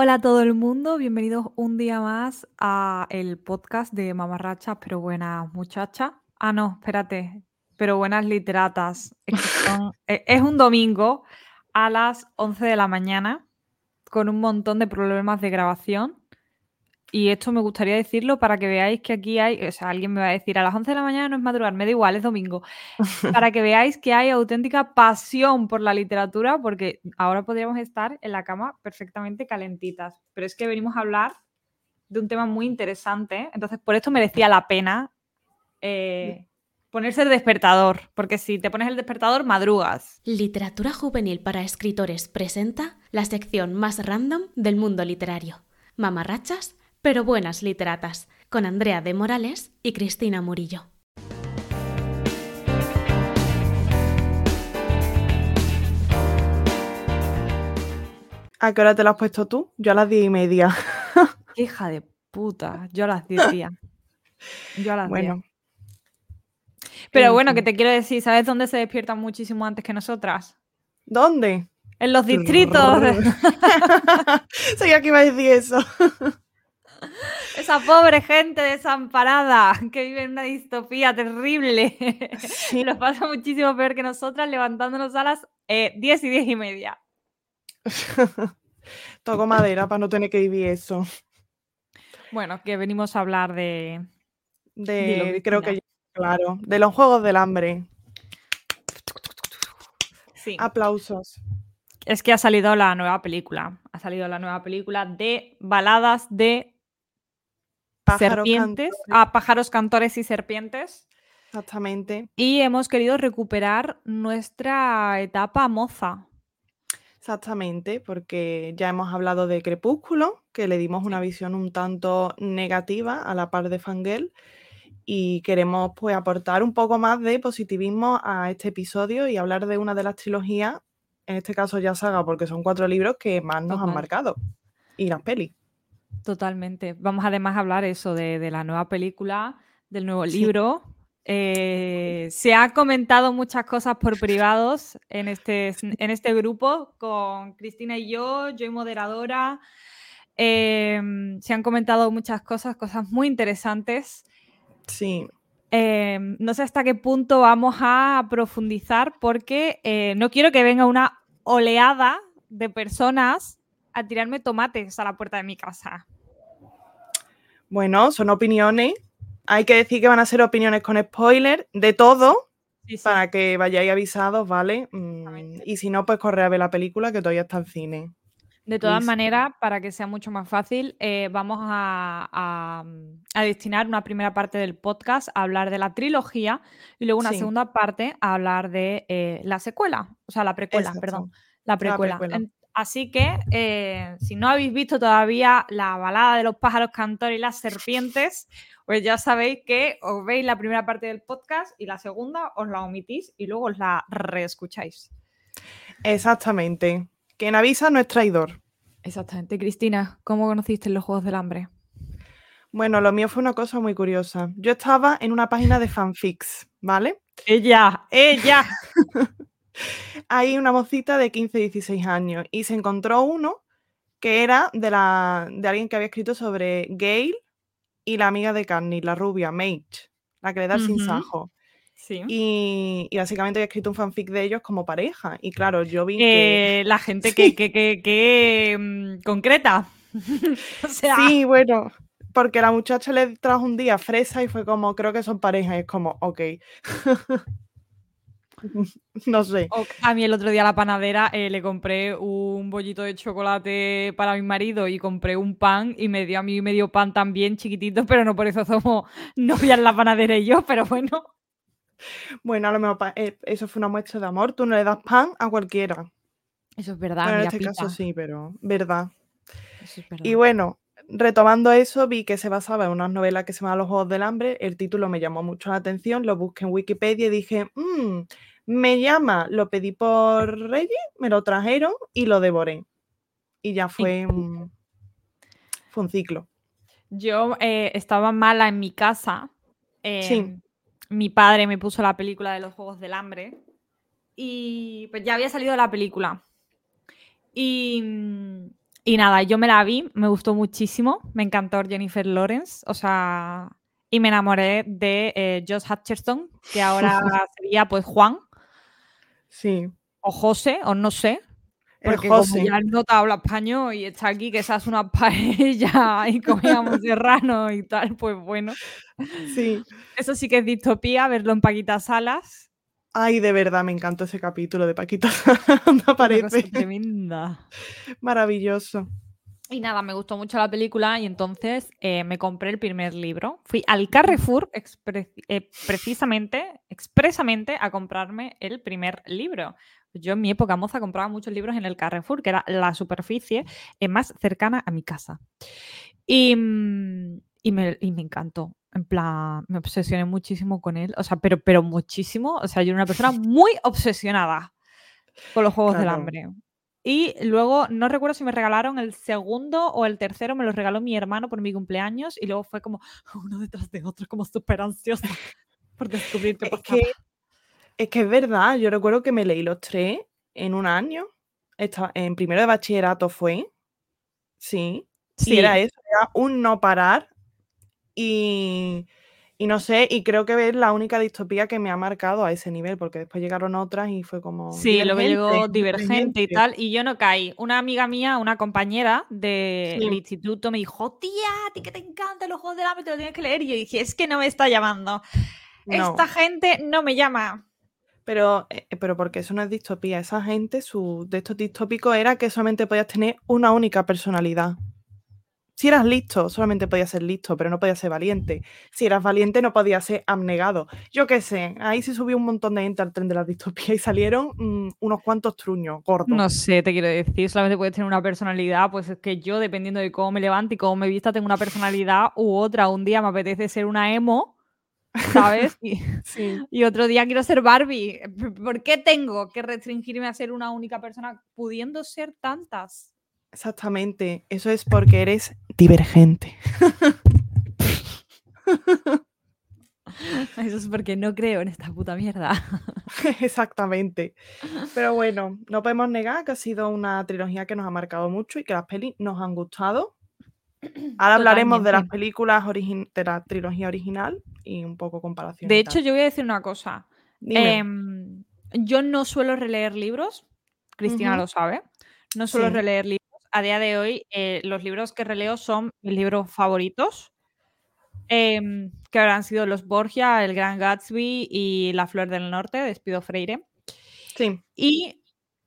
Hola a todo el mundo, bienvenidos un día más a el podcast de Mamarrachas, pero buenas muchachas. Ah, no, espérate, pero buenas literatas. Es, e, es un domingo a las 11 de la mañana con un montón de problemas de grabación y esto me gustaría decirlo para que veáis que aquí hay, o sea, alguien me va a decir a las 11 de la mañana no es madrugar, me da igual, es domingo. para que veáis que hay auténtica pasión por la literatura, porque ahora podríamos estar en la cama perfectamente calentitas. Pero es que venimos a hablar de un tema muy interesante, entonces por esto merecía la pena eh, ponerse el despertador, porque si te pones el despertador, madrugas. Literatura juvenil para escritores presenta la sección más random del mundo literario. Mamarrachas pero buenas literatas, con Andrea de Morales y Cristina Murillo. ¿A qué hora te lo has puesto tú? Yo a las diez y media. hija de puta, yo a las diez días. Yo a las bueno. Pero bueno, que te quiero decir, ¿sabes dónde se despiertan muchísimo antes que nosotras? ¿Dónde? En los distritos. Sabía que iba a decir eso. Esa pobre gente desamparada que vive en una distopía terrible. Sí. Los pasa muchísimo peor que nosotras levantándonos a las 10 eh, y 10 y media. Toco madera para no tener que vivir eso. Bueno, que venimos a hablar de. De, creo que claro, de los juegos del hambre. Sí. Aplausos. Es que ha salido la nueva película. Ha salido la nueva película de baladas de serpientes, a pájaros cantores y serpientes. Exactamente. Y hemos querido recuperar nuestra etapa moza. Exactamente, porque ya hemos hablado de Crepúsculo, que le dimos una visión un tanto negativa a la par de Fangel, y queremos pues aportar un poco más de positivismo a este episodio y hablar de una de las trilogías, en este caso ya saga, porque son cuatro libros que más nos han marcado, y las pelis. Totalmente. Vamos además a hablar eso de, la nueva película, del nuevo libro. Eh, se ha comentado muchas cosas por privados en este, en este grupo con Cristina y yo, yo y moderadora. Em, se han comentado muchas cosas, cosas muy interesantes. Sí. Em, no sé hasta qué punto vamos a profundizar porque eh, no quiero que venga una oleada de personas a tirarme tomates a la puerta de mi casa. Bueno, son opiniones. Hay que decir que van a ser opiniones con spoiler de todo para que vayáis avisados, ¿vale? Mm, y si no, pues corre a ver la película que todavía está en cine. De todas maneras, para que sea mucho más fácil, eh, vamos a, destinar una primera parte del podcast a hablar de la trilogía y luego una segunda parte a hablar de eh, la secuela, o sea, la precuela, perdón, la precuela. Así que eh, si no habéis visto todavía la balada de los pájaros cantores y las serpientes, pues ya sabéis que os veis la primera parte del podcast y la segunda os la omitís y luego os la reescucháis. Exactamente. Quien avisa no es traidor. Exactamente. Cristina, ¿cómo conociste los Juegos del Hambre? Bueno, lo mío fue una cosa muy curiosa. Yo estaba en una página de fanfics, ¿vale? Ella, ella. hay una mocita de 15, 16 años y se encontró uno que era de, la, de alguien que había escrito sobre Gail y la amiga de Carney, la rubia, Mage, la que le da el sinsajo. Sí. Y, básicamente había escrito un fanfic de ellos como pareja. Y claro, yo vi que... Eh, la gente que, que, que, mm, concreta. Sí, bueno, porque la muchacha le trajo un día fresa y fue como, creo que son pareja. Y es como, ok. no sé. A mí el otro día a la panadera eh, le compré un bollito de chocolate para mi marido y compré un pan y me dio a mí medio pan también chiquitito, pero no por eso somos novias la panadera y yo, pero bueno. Bueno, a lo mejor eh, eso fue una muestra de amor. Tú no le das pan a cualquiera. Eso es verdad. en este caso sí, pero verdad. Eso es verdad. Y bueno, retomando eso, vi que se basaba en una novela que se llama Los Juegos del Hambre. El título me llamó mucho la atención, lo busqué en Wikipedia y dije, mmm, me llama, lo pedí por Reyes, me lo trajeron y lo devoré. Y ya fue un, fue un ciclo. Yo eh, estaba mala en mi casa. sí. Em, mi padre me puso la película de los Juegos del Hambre. Y pues ya había salido la película. Y, Y nada, yo me la vi, me gustó muchísimo, me encantó Jennifer Lawrence, o sea, y me enamoré de eh, Josh Hutcherson, que ahora sería pues Juan. Sí. O José, o no sé. Porque como José. ya no te habla español y está aquí que seas una paella y comíamos serrano y tal, pues bueno. Sí. Eso sí que es distopía, verlo en Paquita Salas. Ay, de verdad, me encantó ese capítulo de Paquita. me parece tremenda. maravilloso. Y nada, me gustó mucho la película y entonces eh, me compré el primer libro. Fui al Carrefour expre- eh, precisamente, expresamente a comprarme el primer libro. Yo en mi época moza compraba muchos libros en el Carrefour, que era la superficie eh, más cercana a mi casa. Y, mm, y me, y me encantó. En plan, me obsesioné muchísimo con él. O sea, pero, pero muchísimo. O sea, yo era una persona muy obsesionada con los Juegos del Claro. Hambre. Y luego, no recuerdo si me regalaron el segundo o el tercero, me lo regaló mi hermano por mi cumpleaños y luego fue como uno detrás de otro, como súper ansiosa por descubrir qué Es pasaba. que, es que es verdad, yo recuerdo que me leí los tres en un año. Esta- en primero de bachillerato fue. Sí. Y Sí, era eso, era un no parar. Y, y no sé, y creo que es la única distopía que me ha marcado a ese nivel, porque después llegaron otras y fue como. sí, luego llegó Divergente y tal, y yo no caí. Una amiga mía, una compañera del Sí. instituto, me dijo, tía, a ti que te encantan los Juegos del Hambre, te lo tienes que leer. Y yo dije, es que no me está llamando. No, Esta gente no me llama. pero, eh, pero porque eso no es distopía. Esa gente, su de estos distópicos era que solamente podías tener una única personalidad. Si eras listo, solamente podías ser listo, pero no podías ser valiente. Si eras valiente, no podías ser abnegado. Yo qué sé, ahí se subió un montón de gente al tren de la distopía y salieron mm, unos cuantos truños gordos. No sé, te quiero decir, solamente puedes tener una personalidad, pues es que yo, dependiendo de cómo me levante y cómo me vista, tengo una personalidad u otra. Un día me apetece ser una emo, ¿sabes? Y, Sí, y otro día quiero ser Barbie. ¿Por qué tengo que restringirme a ser una única persona pudiendo ser tantas? Exactamente. Eso es porque eres divergente. Eso es porque no creo en esta puta mierda. Exactamente. Pero bueno, no podemos negar que ha sido una trilogía que nos ha marcado mucho y que las pelis nos han gustado. Ahora hablaremos de las películas de la trilogía original y un poco comparación. De hecho, yo voy a decir una cosa. Em, yo no suelo releer libros, Cristina lo sabe. No suelo Sí. releer libros. A día de hoy, eh, los libros que releo son mis libros favoritos, em, que habrán sido Los Borgia, El Gran Gatsby y La Flor del Norte, de Espido Freire. Sí, Y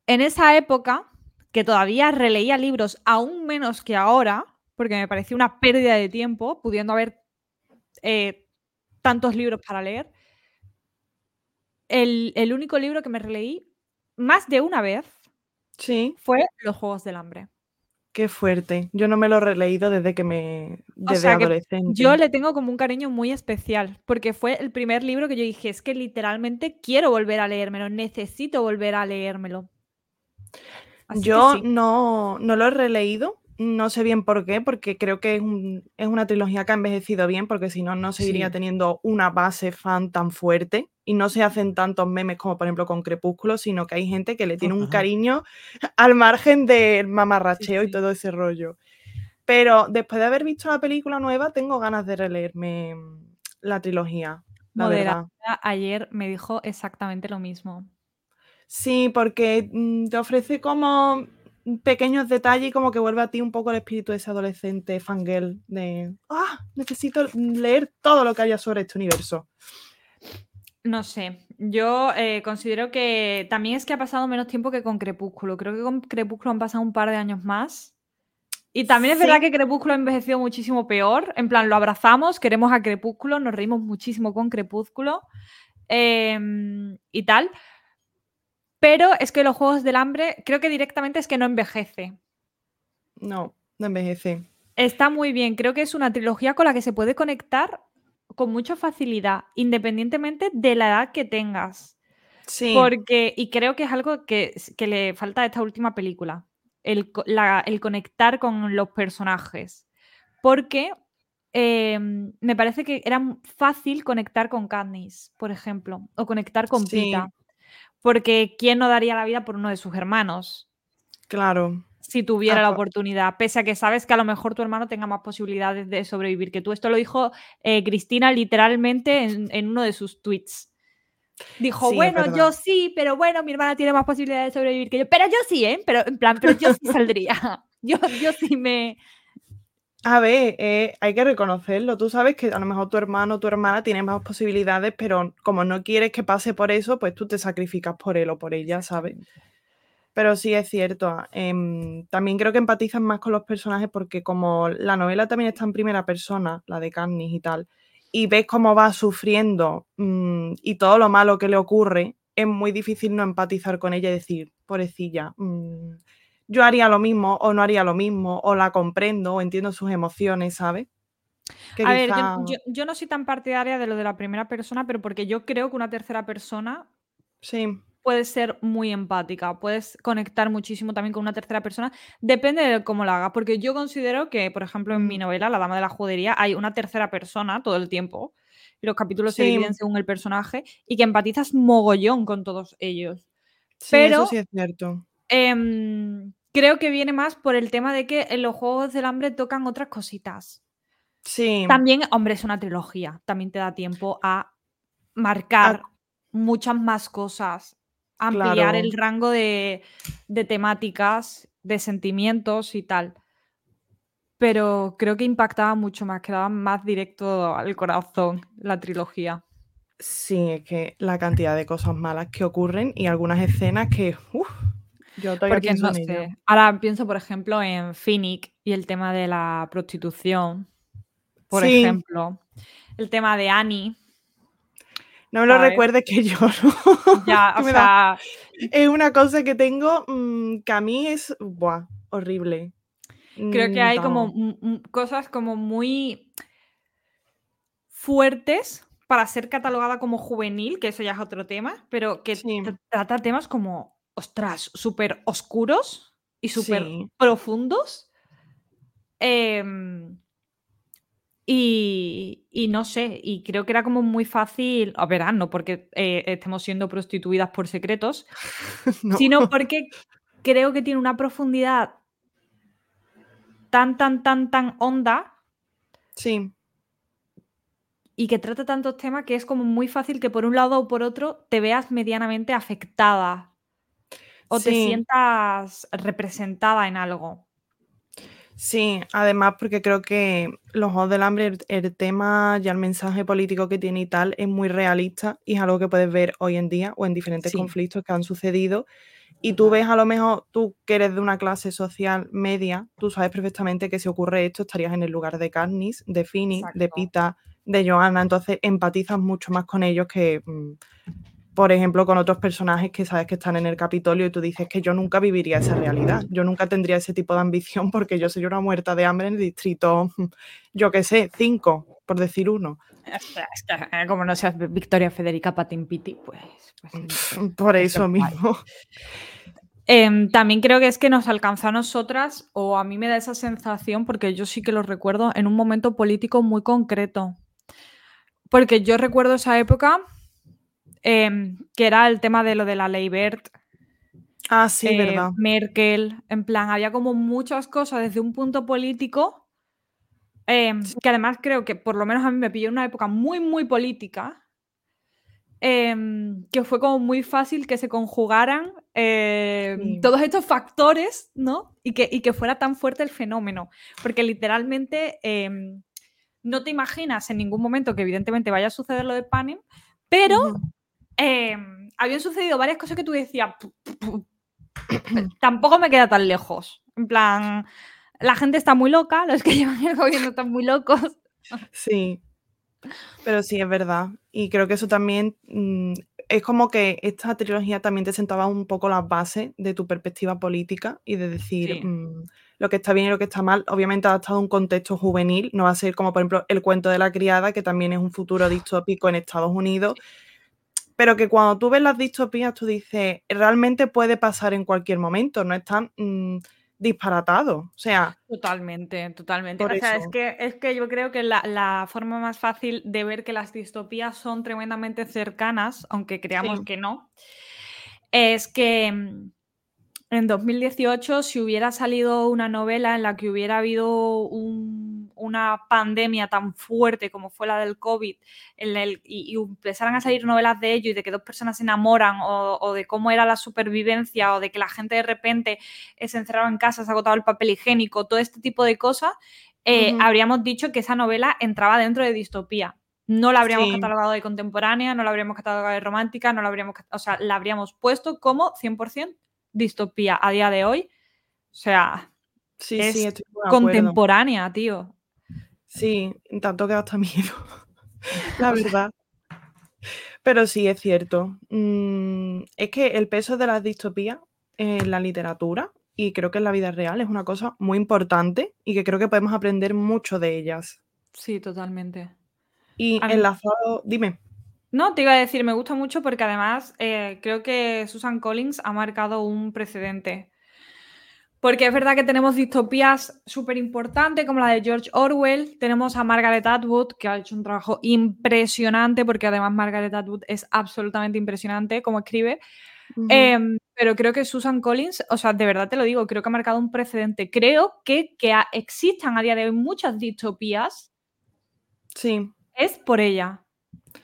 en esa época, que todavía releía libros aún menos que ahora, porque me parecía una pérdida de tiempo, pudiendo haber eh, tantos libros para leer, el, el único libro que me releí más de una vez sí, fue Los Juegos del Hambre. Qué fuerte. Yo no me lo he releído desde que me. O desde que adolescente. yo le tengo como un cariño muy especial, porque fue el primer libro que yo dije, es que literalmente quiero volver a leérmelo, necesito volver a leérmelo. Así Yo sí. no, no lo he releído, no sé bien por qué, porque creo que es, un- es una trilogía que ha envejecido bien, porque si no, no seguiría Sí. teniendo una base fan tan fuerte y no se hacen tantos memes como por ejemplo con Crepúsculo, sino que hay gente que le tiene un cariño al margen del mamarracheo sí. y todo ese rollo. Pero después de haber visto la película nueva, tengo ganas de releerme mm, la trilogía, la verdad. Ayer me dijo exactamente lo mismo. Sí, porque mm, te ofrece como pequeños detalles y como que vuelve a ti un poco el espíritu de ese adolescente fangirl de, ah, necesito leer todo lo que haya sobre este universo. No sé, yo eh, considero que también es que ha pasado menos tiempo que con Crepúsculo. Creo que con Crepúsculo han pasado un par de años más. Y también es verdad que Crepúsculo ha envejecido muchísimo peor. En plan, lo abrazamos, queremos a Crepúsculo, nos reímos muchísimo con Crepúsculo em, y tal. Pero es que los Juegos del Hambre creo que directamente es que no envejece. No, no envejece. Está muy bien, creo que es una trilogía con la que se puede conectar con mucha facilidad, independientemente de la edad que tengas. Sí, Porque, y creo que es algo que, le falta a esta última película, el, co- la- el conectar con los personajes. Porque em, me parece que era fácil conectar con Katniss, por ejemplo, o conectar con Sí. Pita. Porque ¿quién no daría la vida por uno de sus hermanos? claro. si tuviera Ah, la oportunidad, pese a que sabes que a lo mejor tu hermano tenga más posibilidades de sobrevivir que tú. Esto lo dijo eh, Cristina literalmente en, en uno de sus tweets. Dijo, Sí, bueno, yo sí, pero bueno, mi hermana tiene más posibilidades de sobrevivir que yo. Pero yo sí, ¿eh? Pero en plan, pero yo sí saldría. Yo, yo sí me... A ver, eh, hay que reconocerlo. Tú sabes que a lo mejor tu hermano o tu hermana tiene más posibilidades, pero como no quieres que pase por eso, pues tú te sacrificas por él o por ella, ¿sabes? Pero sí es cierto. ah, em, también creo que empatizas más con los personajes porque como la novela también está en primera persona, la de Katniss y tal, y ves cómo va sufriendo mm, y todo lo malo que le ocurre, es muy difícil no empatizar con ella y decir, pobrecilla, mm, yo haría lo mismo o no haría lo mismo, o la comprendo o entiendo sus emociones, ¿sabes? Que A ver, yo, quizá- yo- yo no soy tan partidaria de lo de la primera persona, pero porque yo creo que una tercera persona Sí, puede ser muy empática, puedes conectar muchísimo también con una tercera persona, depende de cómo la hagas, porque yo considero que, por ejemplo, en mi Ujú. novela, La Dama de la Judería, hay una tercera persona todo el tiempo, y los capítulos se Sí. dividen según el personaje, y que empatizas mogollón con todos ellos. sí, Pero- eso sí es cierto. Em, creo que viene más por el tema de que en los Juegos del Hambre tocan otras cositas. Sí. También, hombre, es una trilogía, también te da tiempo a marcar muchas más cosas, ampliar Claro. el rango de, de temáticas, de sentimientos y tal. Pero creo que impactaba mucho más, quedaba más directo al corazón la trilogía. Sí, es que la cantidad de cosas malas que ocurren y algunas escenas que, uf, yo todavía Porque pienso no en ello. sé. Ahora pienso, por ejemplo, en Phoenix y el tema de la prostitución. Por Sí. ejemplo, el tema de Annie. No me lo recuerdes que lloro. Ya, o da- sea, Es una cosa que tengo mm, que a mí es buah, horrible. creo que Mm, hay como cosas como muy fuertes para ser catalogada como juvenil, que eso ya es otro tema, pero que Sí. trata temas como, ostras, súper oscuros y súper Sí. profundos. Em, y, y no sé, y creo que era como muy fácil, a ver, no porque eh, estemos siendo prostituidas por secretos, No. sino porque creo que tiene una profundidad tan, tan, tan, tan honda Sí, y que trata tantos temas que es como muy fácil que por un lado o por otro te veas medianamente afectada o te sientas representada en algo. sí. Además, porque creo que los Juegos del Hambre, el, el tema y el mensaje político que tiene y tal, es muy realista y es algo que puedes ver hoy en día o en diferentes Sí. conflictos que han sucedido. Y tú ves a lo mejor, tú que eres de una clase social media, tú sabes perfectamente que si ocurre esto estarías en el lugar de Katniss, de Finny, de. Pita, de Joanna, entonces empatizas mucho más con ellos que, mm, por ejemplo, con otros personajes que sabes que están en el Capitolio y tú dices que yo nunca viviría esa realidad, yo nunca tendría ese tipo de ambición porque yo soy una muerta de hambre en el distrito, yo qué sé, cinco, por decir uno. Como no seas Victoria Federica Patimpiti, pues, pues Por Eso eso es guay. mismo. Em, también creo que es que nos alcanza a nosotras, o a mí me da esa sensación, porque yo sí que lo recuerdo, en un momento político muy concreto. Porque yo recuerdo esa época, em, que era el tema de lo de la ley Bert, Ah, sí, eh, verdad. Merkel, en plan, había como muchas cosas desde un punto político, em, Sí. que además creo que por lo menos a mí me pilló en una época muy, muy política, em, que fue como muy fácil que se conjugaran Sí. todos estos factores, ¿no? Y que, y que fuera tan fuerte el fenómeno, porque literalmente no te imaginas en ningún momento que evidentemente vaya a suceder lo de Panem, pero. Em, habían sucedido varias cosas que tú decías, "Pu- pu- pu- tampoco me queda tan lejos. En plan, la gente está muy loca, los que llevan el gobierno están muy locos. Sí, pero sí, es verdad. Y creo que eso también mm, es como que esta trilogía también te sentaba un poco las bases de tu perspectiva política y de decir Sí. mm, lo que está bien y lo que está mal. Obviamente adaptado a un contexto juvenil, no va a ser como por ejemplo el cuento de la criada, que también es un futuro distópico en Estados Unidos. Pero que cuando tú ves las distopías, tú dices, realmente puede pasar en cualquier momento, no es tan mm, disparatado. O sea, Totalmente, totalmente. O sea, es que, es que yo creo que la, la forma más fácil de ver que las distopías son tremendamente cercanas, aunque creamos Sí. que no, es que mm, en 2018, si hubiera salido una novela en la que hubiera habido una pandemia tan fuerte como fue la del COVID, y, empezaran a salir novelas de ello y de que dos personas se enamoran, o, de cómo era la supervivencia, o de que la gente de repente se encerraba en casa, se agotaba el papel higiénico, todo este tipo de cosas, eh, habríamos dicho que esa novela entraba dentro de distopía. No la habríamos catalogado de contemporánea, no la habríamos catalogado de romántica, no la habríamos, o sea, la habríamos puesto como 100% distopía a día de hoy. O sea, sí, es contemporánea, tío. Sí, tanto que hasta miedo, la verdad. Pero sí, es cierto. Mm, es que el peso de las distopías en la literatura y creo que en la vida real es una cosa muy importante y que creo que podemos aprender mucho de ellas. Sí, totalmente. Y enlazado, dime. No, te iba a decir, me gusta mucho porque además eh, creo que Susan Collins ha marcado un precedente. Porque es verdad que tenemos distopías súper importantes como la de George Orwell. Tenemos a Margaret Atwood, que ha hecho un trabajo impresionante, porque además Margaret Atwood es absolutamente impresionante como escribe. Em, pero creo que Susan Collins, o sea, de verdad te lo digo, creo que ha marcado un precedente. Creo que que existan a día de hoy muchas distopías. Sí. Es por ella.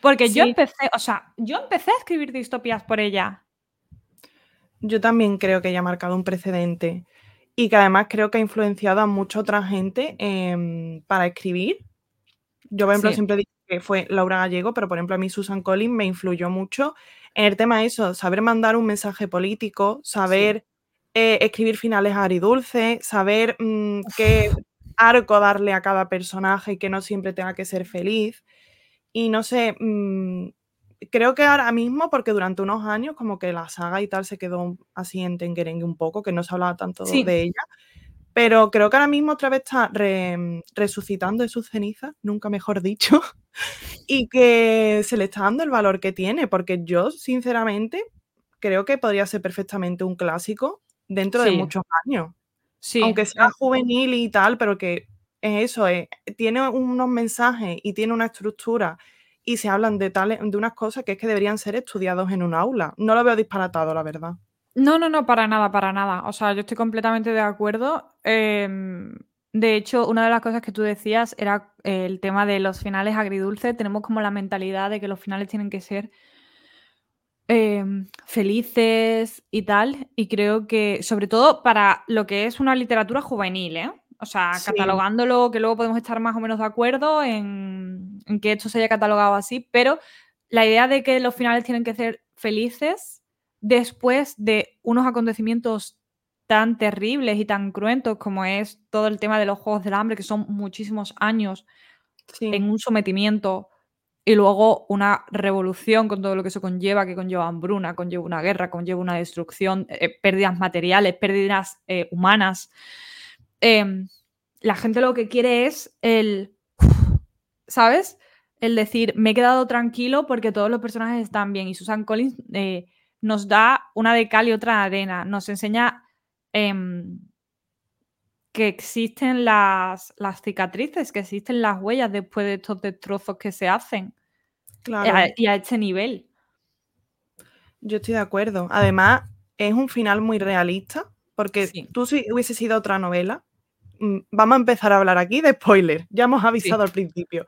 Porque yo empecé, o sea, yo empecé a escribir distopías por ella. Yo también creo que ella ha marcado un precedente y que además creo que ha influenciado a mucha otra gente em, para escribir. Yo, por ejemplo, siempre digo que fue Laura Gallego, pero por ejemplo a mí Susan Collins me influyó mucho en el tema de eso, saber mandar un mensaje político, saber eh, escribir finales agridulces, saber mm, qué arco darle a cada personaje y que no siempre tenga que ser feliz. Y no sé, mm, creo que ahora mismo, porque durante unos años como que la saga y tal se quedó así en Tengerengue un poco, que no se hablaba tanto de ella, pero creo que ahora mismo otra vez está resucitando de sus cenizas, nunca mejor dicho, y que se le está dando el valor que tiene, porque yo sinceramente creo que podría ser perfectamente un clásico dentro de muchos años. Sí. Aunque sea juvenil y tal, pero que es eso, es, tiene unos mensajes y tiene una estructura y se hablan de, tales, de unas cosas que es que deberían ser estudiados en un aula. No lo veo disparatado, la verdad. No, no, no, para nada, para nada. O sea, yo estoy completamente de acuerdo. Em, de hecho, una de las cosas que tú decías era el tema de los finales agridulces. Tenemos como la mentalidad de que los finales tienen que ser em, felices y tal. Y creo que, sobre todo para lo que es una literatura juvenil, ¿eh? O sea, catalogándolo, que luego podemos estar más o menos de acuerdo en, que esto se haya catalogado así, pero la idea de que los finales tienen que ser felices después de unos acontecimientos tan terribles y tan cruentos como es todo el tema de los Juegos del Hambre, que son muchísimos años en un sometimiento y luego una revolución con todo lo que eso conlleva, que conlleva hambruna, conlleva una guerra, conlleva una destrucción, eh, pérdidas materiales, pérdidas eh, humanas. Em, la gente lo que quiere es el, ¿sabes? El decir, me he quedado tranquilo porque todos los personajes están bien. Y Susan Collins eh, nos da una de cal y otra de arena. Nos enseña em, que existen las, las, cicatrices, que existen las huellas después de estos destrozos que se hacen. Claro. y a este nivel. Yo estoy de acuerdo. Además, es un final muy realista, porque tú si hubiese sido otra novela, vamos a empezar a hablar aquí de spoiler. Ya hemos avisado al principio.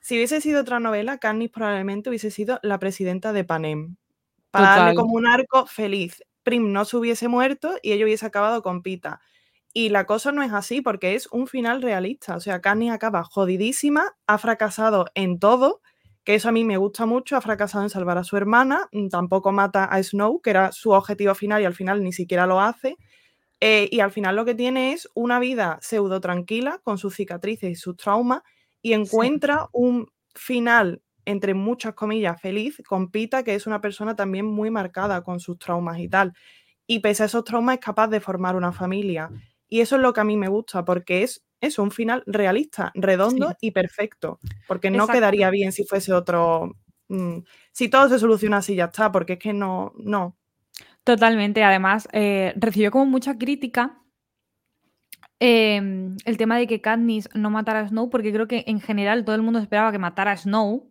Si hubiese sido otra novela, Cannis probablemente hubiese sido la presidenta de Panem. Para darle como un arco feliz. Prim no se hubiese muerto y ella hubiese acabado con Pita. Y la cosa no es así porque es un final realista. O sea, Cannis acaba jodidísima, ha fracasado en todo, que eso a mí me gusta mucho, ha fracasado en salvar a su hermana, mm, tampoco mata a Snow, que era su objetivo final y al final ni siquiera lo hace. Eh, y al final lo que tiene es una vida pseudo tranquila con sus cicatrices y sus traumas y encuentra un final, entre muchas comillas, feliz con Pita, que es una persona también muy marcada con sus traumas y tal. Y pese a esos traumas es capaz de formar una familia. Y eso es lo que a mí me gusta, porque es, es un final realista, redondo y perfecto. Porque no quedaría bien si fuese otro... Mm, si todo se soluciona así ya está, porque es que no, no, Totalmente. Además, eh, recibió como mucha crítica em, el tema de que Katniss no matara a Snow, porque creo que en general todo el mundo esperaba que matara a Snow.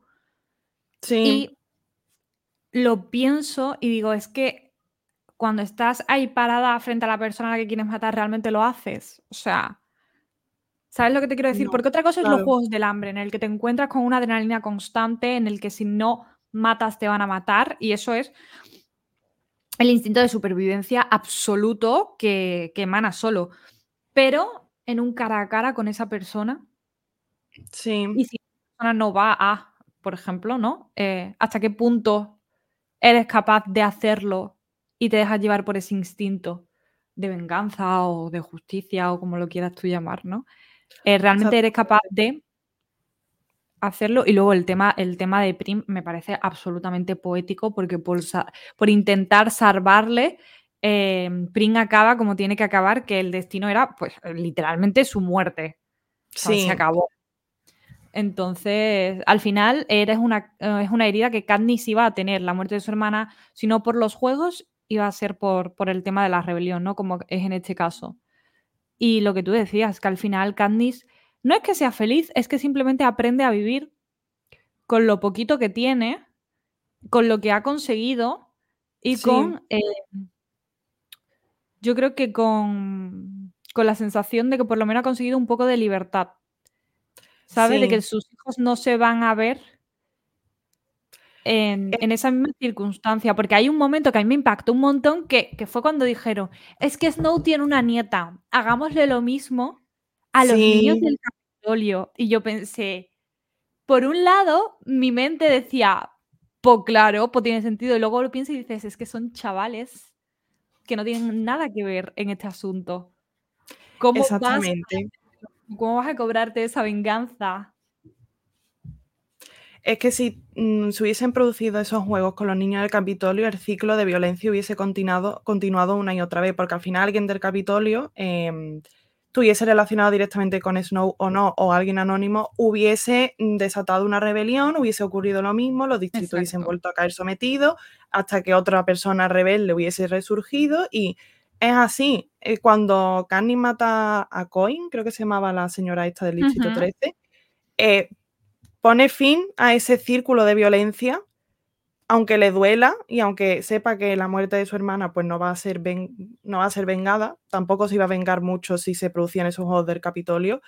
Sí. Y lo pienso y digo, es que cuando estás ahí parada frente a la persona a la que quieres matar, realmente lo haces. O sea, ¿sabes lo que te quiero decir? No, Porque otra cosa es los juegos del hambre, en el que te encuentras con una adrenalina constante, en el que si no matas te van a matar, y eso es el instinto de supervivencia absoluto que, que emana solo. Pero en un cara a cara con esa persona, Sí, y si esa persona no va a, por ejemplo, ¿no? Eh, ¿Hasta qué punto eres capaz de hacerlo y te dejas llevar por ese instinto de venganza o de justicia o como lo quieras tú llamar, ¿no? Eh, realmente eres capaz de hacerlo y luego el tema, el tema de Prim me parece absolutamente poético porque por, por intentar salvarle, eh, Prim acaba como tiene que acabar, que el destino era pues literalmente su muerte. O sea, sí, se acabó. Entonces, al final eres una, es una herida que Katniss iba a tener, la muerte de su hermana, si no por los juegos, iba a ser por, por el tema de la rebelión, ¿no? Como es en este caso. Y lo que tú decías, que al final Katniss no es que sea feliz, es que simplemente aprende a vivir con lo poquito que tiene, con lo que ha conseguido y Sí. con, eh, yo creo que con, con la sensación de que por lo menos ha conseguido un poco de libertad. ¿Sabes? De que sus hijos no se van a ver en, Eh en esa misma circunstancia. Porque hay un momento que a mí me impactó un montón que, que fue cuando dijeron, es que Snow tiene una nieta, hagámosle lo mismo a los niños del Capitolio. Y yo pensé, por un lado, mi mente decía, pues claro, pues tiene sentido. Y luego lo piensas y dices, es que son chavales que no tienen nada que ver en este asunto. ¿Cómo vas, a. ¿Cómo vas a cobrarte esa venganza? Es que si mm, se hubiesen producido esos juegos con los niños del Capitolio, el ciclo de violencia hubiese continuado, continuado una y otra vez, porque al final alguien del Capitolio eh, estuviese relacionado directamente con Snow o no, o alguien anónimo, hubiese desatado una rebelión, hubiese ocurrido lo mismo, los distritos Exacto. hubiesen vuelto a caer sometidos, hasta que otra persona rebelde hubiese resurgido, y es así. Eh, cuando Canning mata a Coin, creo que se llamaba la señora esta del distrito. 13, eh, pone fin a ese círculo de violencia, aunque le duela y aunque sepa que la muerte de su hermana pues no va a ser, ven- no va a ser vengada, tampoco se iba a vengar mucho si se producían esos juegos del Capitolio,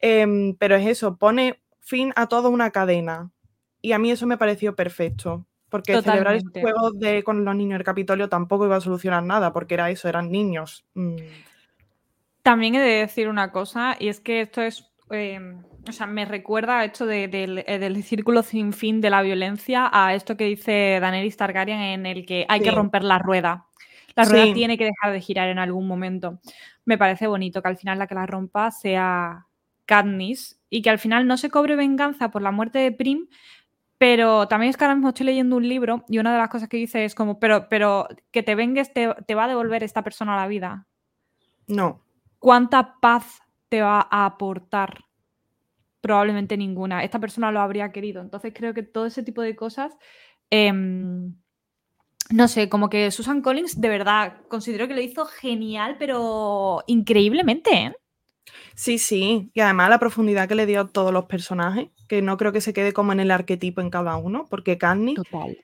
Em, pero es eso, pone fin a toda una cadena y a mí eso me pareció perfecto. Porque celebrar esos juegos de, con los niños del Capitolio tampoco iba a solucionar nada, porque era eso, eran niños. Mm, También he de decir una cosa, y es que esto es. eh, o sea, me recuerda a esto de- del, eh, del círculo sin fin de la violencia, a esto que dice Daenerys Targaryen, en el que hay que romper la rueda. La rueda Sí. tiene que dejar de girar en algún momento. Me parece bonito que al final la que la rompa sea Katniss y que al final no se cobre venganza por la muerte de Prim, pero también es que ahora mismo estoy leyendo un libro y una de las cosas que dice es como, pero, pero que te vengues te, te va a devolver esta persona a la vida. No. ¿Cuánta paz te va a aportar? Probablemente ninguna. Esta persona lo habría querido. Entonces creo que todo ese tipo de cosas, em, no sé, como que Susan Collins de verdad considero que lo hizo genial, pero increíblemente, ¿eh? Sí, sí. Y además la profundidad que le dio a todos los personajes, que no creo que se quede como en el arquetipo en cada uno, porque Katniss Total.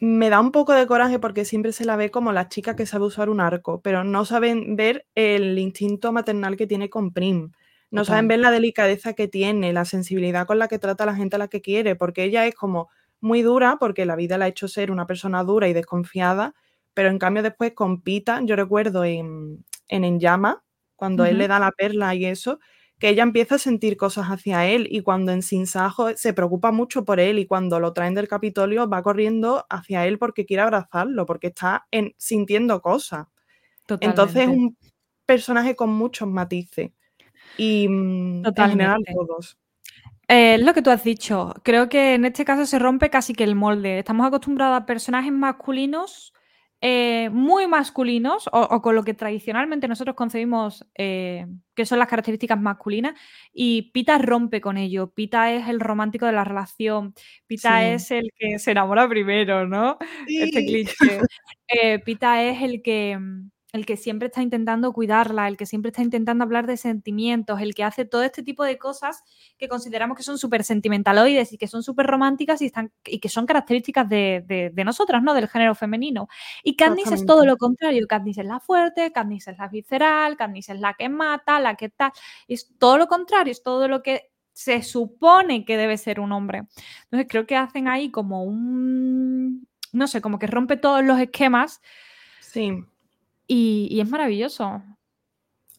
me da un poco de coraje porque siempre se la ve como la chica que sabe usar un arco, pero no saben ver el instinto maternal que tiene con Prim. No Total. saben ver la delicadeza que tiene, la sensibilidad con la que trata a la gente a la que quiere, porque ella es como muy dura, porque la vida la ha hecho ser una persona dura y desconfiada, pero en cambio después con Pita, yo recuerdo en, en En Llama, cuando él le da la perla y eso, que ella empieza a sentir cosas hacia él y cuando en Sin Sajo se preocupa mucho por él y cuando lo traen del Capitolio va corriendo hacia él porque quiere abrazarlo, porque está en- sintiendo cosas. Entonces es un personaje con muchos matices y mm, en general todos. Eh, es lo que tú has dicho. Creo que en este caso se rompe casi que el molde. Estamos acostumbrados a personajes masculinos, eh, muy masculinos, o, o con lo que tradicionalmente nosotros concebimos eh, que son las características masculinas, y Pita rompe con ello. Pita es el romántico de la relación. Pita Sí. es el que se enamora primero, ¿no? Este cliché. Pita es el que, mm, el que siempre está intentando cuidarla, el que siempre está intentando hablar de sentimientos, el que hace todo este tipo de cosas que consideramos que son súper sentimentaloides y que son súper románticas y, están, y que son características de, nosotras, ¿no? Del género femenino. Y Katniss es todo lo contrario. Katniss es la fuerte, Katniss es la visceral, Katniss es la que mata, la que tal. Es todo lo contrario, es todo lo que se supone que debe ser un hombre. Entonces creo que hacen ahí como un, no sé, como que rompe todos los esquemas. Sí. Y, es maravilloso.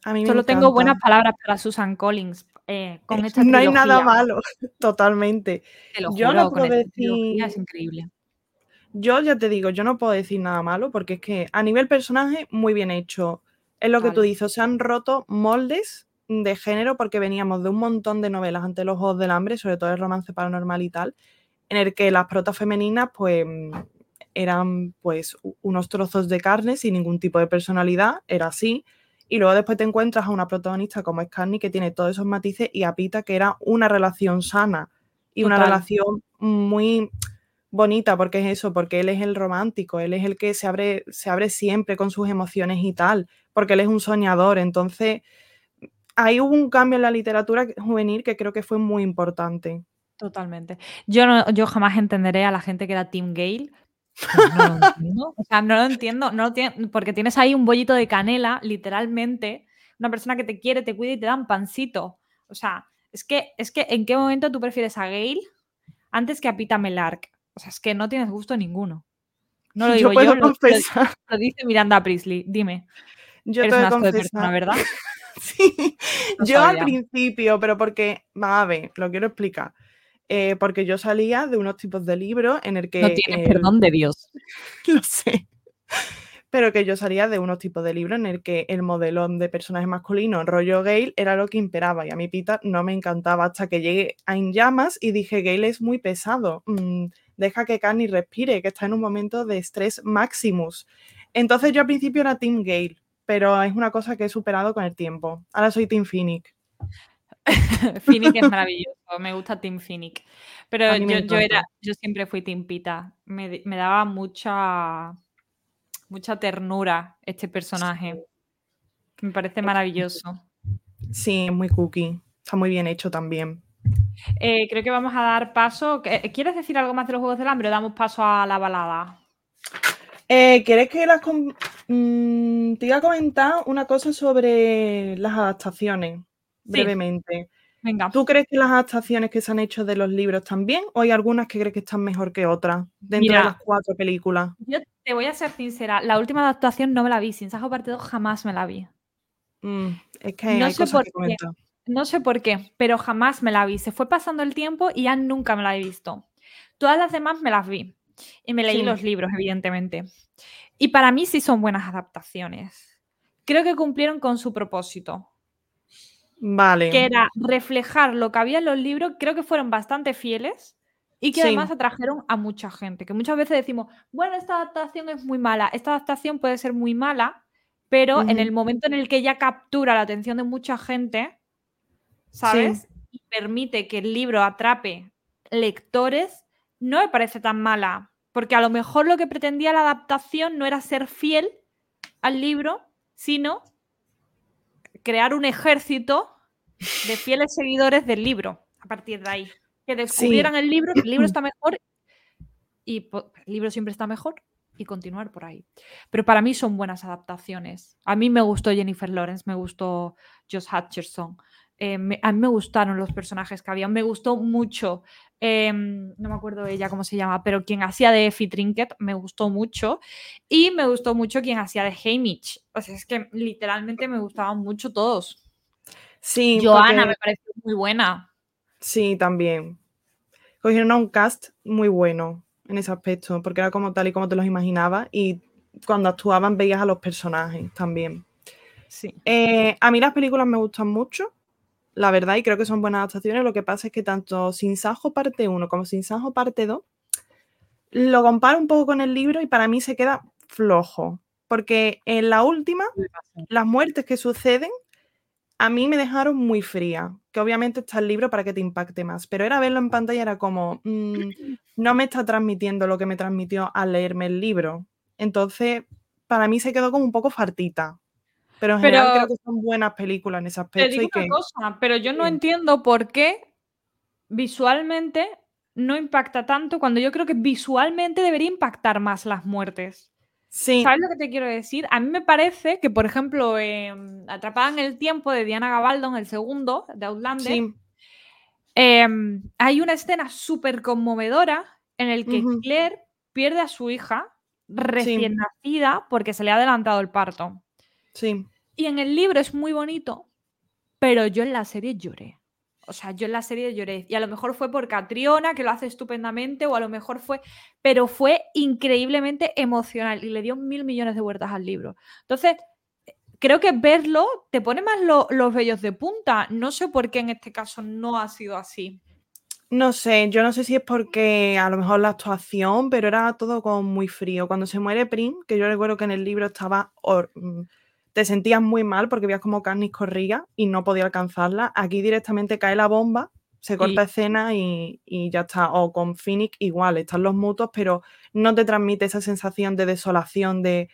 A mí Solo tengo buenas palabras para Susan Collins. Eh, con esta no hay nada malo, totalmente. yo no puedo decir. Es increíble. Yo ya te digo, yo no puedo decir nada malo porque es que a nivel personaje, muy bien hecho. Es lo que tú dices, se han roto moldes de género porque veníamos de un montón de novelas ante los ojos del hambre, sobre todo el romance paranormal y tal, en el que las protas femeninas, pues eran pues unos trozos de carne sin ningún tipo de personalidad, era así. Y luego después te encuentras a una protagonista como es que tiene todos esos matices y a Pita que era una relación sana y una relación muy bonita porque es eso, porque él es el romántico, él es el que se abre, se abre siempre con sus emociones y tal, porque él es un soñador. Entonces, ahí hubo un cambio en la literatura juvenil que creo que fue muy importante. Totalmente. Yo, no, yo jamás entenderé a la gente que era Tim Gale, no lo entiendo. O sea, no lo entiendo, no porque tienes ahí un bollito de canela, literalmente, una persona que te quiere, te cuida y te da un pancito. O sea, es que, es que ¿en qué momento tú prefieres a Gail antes que a Pita Melark? O sea, es que no tienes gusto ninguno. No lo digo yo, lo, dice Miranda Priestley. Dime. Yo Eres un asco de persona, ¿verdad? sí, yo al principio, pero porque, va a ver, lo quiero explicar. Eh, porque yo salía de unos tipos de libros en el que... No tienes perdón de Dios. lo sé. Pero que yo salía de unos tipos de libros en el que el modelo de personaje masculino, rollo Gale, era lo que imperaba. Y a mí Pita no me encantaba hasta que llegué a En Llamas y dije, Gale es muy pesado. Mm, deja que Canny respire, que está en un momento de estrés maximus. Entonces yo al principio era Team Gale, pero es una cosa que he superado con el tiempo. Ahora soy Team Phoenix. Phoenix es maravilloso, me gusta Team Phoenix. Pero yo, era, yo siempre fui Team Pita. Me, daba mucha, mucha ternura este personaje. Me parece maravilloso. Sí, es muy cookie. Está muy bien hecho también. Eh, creo que vamos a dar paso. Eh, ¿Quieres decir algo más de los Juegos del Hambre o damos paso a la balada? Eh, ¿Quieres que las... Mm, te iba a comentar una cosa sobre las adaptaciones brevemente. Venga. ¿Tú crees que las adaptaciones que se han hecho de los libros también o hay algunas que crees que están mejor que otras dentro de las cuatro películas? Yo te voy a ser sincera, la última adaptación no me la vi, Sin Sajo Partido jamás me la vi. Mm, es que no hay sé cosas que comentar. No sé por qué, pero jamás me la vi. Se fue pasando el tiempo y ya nunca me la he visto. Todas las demás me las vi y me leí los libros, evidentemente. Y para mí sí son buenas adaptaciones. Creo que cumplieron con su propósito. Vale. Que era reflejar lo que había en los libros, creo que fueron bastante fieles y que además atrajeron a mucha gente. Que muchas veces decimos, bueno, esta adaptación es muy mala, esta adaptación puede ser muy mala, pero en el momento en el que ya captura la atención de mucha gente, ¿sabes? Y permite que el libro atrape lectores, no me parece tan mala. Porque a lo mejor lo que pretendía la adaptación no era ser fiel al libro, sino crear un ejército de fieles seguidores del libro a partir de ahí. Que descubrieran el libro, que el libro está mejor y el libro siempre está mejor y continuar por ahí. Pero para mí son buenas adaptaciones. A mí me gustó Jennifer Lawrence, me gustó Josh Hutcherson. Eh, a mí me gustaron los personajes que había. Me gustó mucho Em, no me acuerdo ella cómo se llama, pero quien hacía de Effie Trinket me gustó mucho. Y me gustó mucho quien hacía de Hamish. O sea, es que literalmente me gustaban mucho todos. Sí. Joana me pareció muy buena. Sí, también. Cogieron a un cast muy bueno en ese aspecto, porque era como tal y como te los imaginabas. Y cuando actuaban veías a los personajes también. Sí. Eh, a mí las películas me gustan mucho la verdad, y creo que son buenas adaptaciones. Lo que pasa es que tanto Sin Sajo parte 1 como Sin Sajo parte 2 lo comparo un poco con el libro y para mí se queda flojo. Porque en la última, las muertes que suceden a mí me dejaron muy fría. Que obviamente está el libro para que te impacte más. Pero era verlo en pantalla, era como, mm, no me está transmitiendo lo que me transmitió al leerme el libro. Entonces, para mí se quedó como un poco fartita. Pero en general creo que son buenas películas en ese aspecto. Te digo una cosa, pero yo no entiendo por qué visualmente no impacta tanto cuando yo creo que visualmente debería impactar más las muertes. Sí. ¿Sabes lo que te quiero decir? A mí me parece que, por ejemplo, Atrapada en el tiempo de Diana Gabaldon, el segundo, de Outlander, em, hay una escena súper conmovedora en el que Claire pierde a su hija recién nacida porque se le ha adelantado el parto. Sí. Y en el libro es muy bonito, pero yo en la serie lloré. O sea, yo en la serie lloré. Y a lo mejor fue por Catriona, que lo hace estupendamente, o a lo mejor fue. Pero fue increíblemente emocional y le dio mil millones de vueltas al libro. Entonces, creo que verlo te pone más los vellos de punta. No sé por qué en este caso no ha sido así. No sé, yo no sé si es porque a lo mejor la actuación, pero era todo como muy frío. Cuando se muere Prim, que yo recuerdo que en el libro estaba mm, te sentías muy mal porque veías como Katniss corría y no podía alcanzarla. Aquí directamente cae la bomba, se corta escena y, ya está. O con Phoenix igual, están los mutos, pero no te transmite esa sensación de desolación, de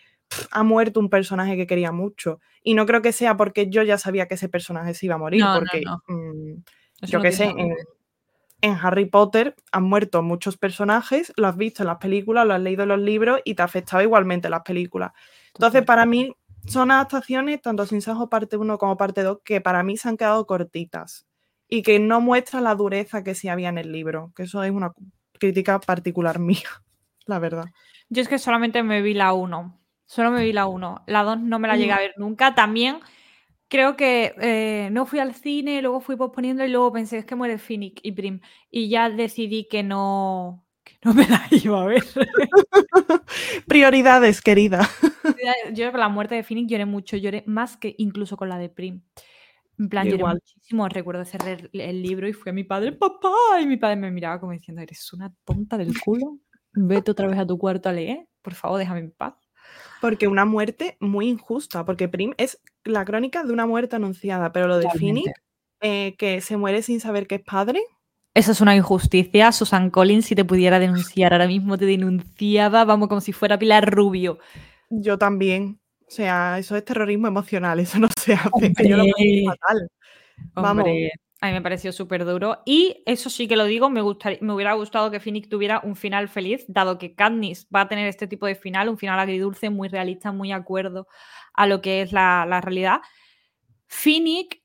ha muerto un personaje que quería mucho. Y no creo que sea porque yo ya sabía que ese personaje se iba a morir, porque mm, yo qué sé, en, en, Harry Potter han muerto muchos personajes, lo has visto en las películas, lo has leído en los libros y te ha afectado igualmente las películas. Entonces, para mí, son adaptaciones, tanto Sin Sajo parte 1 como parte 2, que para mí se han quedado cortitas y que no muestran la dureza que sí había en el libro, que eso es una crítica particular mía, la verdad. Yo es que solamente me vi la 1, solo me vi la 1, la 2 no me la llegué a mm. ver nunca, también creo que eh, no fui al cine, luego fui posponiendo y luego pensé, es que muere Phoenix y Prim, y ya decidí que no, no me la iba a ver. Prioridades, querida. Yo con la muerte de Phoenix lloré mucho, lloré más que incluso con la de Prim. En plan, lloré muchísimo. Recuerdo cerrar el, libro y fui a mi padre, papá, y mi padre me miraba como diciendo, eres una tonta del culo. Vete otra vez a tu cuarto a leer. Por favor, déjame en paz. Porque una muerte muy injusta, porque Prim es la crónica de una muerte anunciada, pero lo de Phoenix, eh, que se muere sin saber que es padre, eso es una injusticia. Susan Collins, si te pudiera denunciar ahora mismo, te denunciaba, vamos, como si fuera Pilar Rubio. Yo también. O sea, eso es terrorismo emocional, eso no se hace. Yo lo fatal. Vamos. a mí me pareció súper duro. Y eso sí que lo digo, me, gustaría, me hubiera gustado que Phoenix tuviera un final feliz, dado que Katniss va a tener este tipo de final, un final agridulce, muy realista, muy acuerdo a lo que es la, la realidad. Phoenix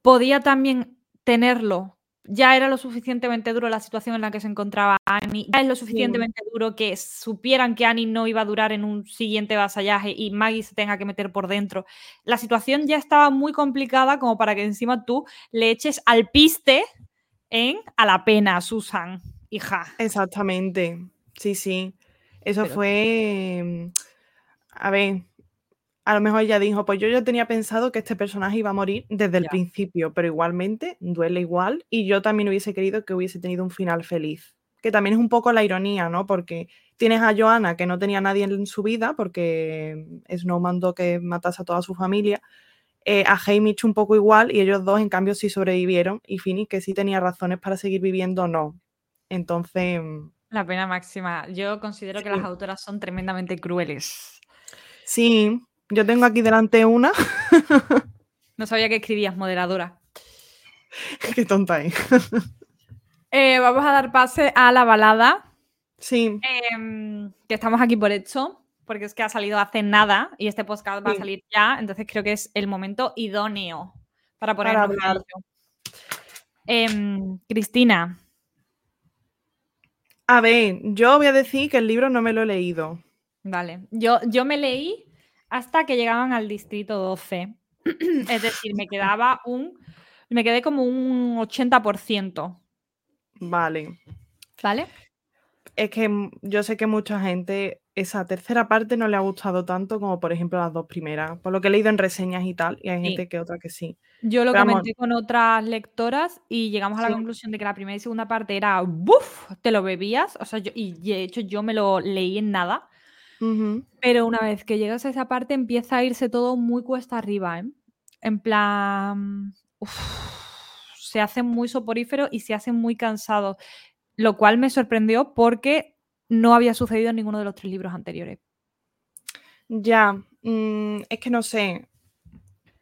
podía también tenerlo ya era lo suficientemente duro la situación en la que se encontraba Annie, ya es lo suficientemente duro que supieran que Annie no iba a durar en un siguiente vasallaje y Maggie se tenga que meter por dentro. La situación ya estaba muy complicada como para que encima tú le eches al piste en a la pena, Susan, hija. Exactamente, sí, sí. Eso fue... A ver, a lo mejor ella dijo, pues yo ya tenía pensado que este personaje iba a morir desde el principio, pero igualmente duele igual y yo también hubiese querido que hubiese tenido un final feliz. Que también es un poco la ironía, ¿no? Porque tienes a Joanna que no tenía nadie en su vida porque Snow mandó que matase a toda su familia. Eh, a Haymitch un poco igual y ellos dos en cambio sí sobrevivieron y Finny que sí tenía razones para seguir viviendo, no. Entonces... La pena máxima. Yo considero que las autoras son tremendamente crueles. Sí, yo tengo aquí delante una. no sabía que escribías moderadora. Qué tonta es. Eh, vamos a dar pase a la balada. Sí. Em, que estamos aquí por hecho, porque es que ha salido hace nada y este podcast va a salir ya, entonces creo que es el momento idóneo para poner hablar. Em, Cristina. A ver, yo voy a decir que el libro no me lo he leído. Vale, yo, yo me leí hasta que llegaban al distrito 12. es decir, me quedaba un. Me quedé como un 80%. Vale. ¿Vale? Es que yo sé que mucha gente esa tercera parte no le ha gustado tanto como por ejemplo las dos primeras, por lo que he leído en reseñas y tal, y hay gente que otra que sí. Yo lo comenté con otras lectoras y llegamos a la conclusión de que la primera y segunda parte era ¡buf! Te lo bebías, o sea, yo, y de hecho yo me lo leí en nada. Pero una vez que llegas a esa parte empieza a irse todo muy cuesta arriba, ¿eh? En plan, se hace muy soporífero y se hace muy cansado, lo cual me sorprendió porque no había sucedido en ninguno de los tres libros anteriores. Ya, mm, es que no sé.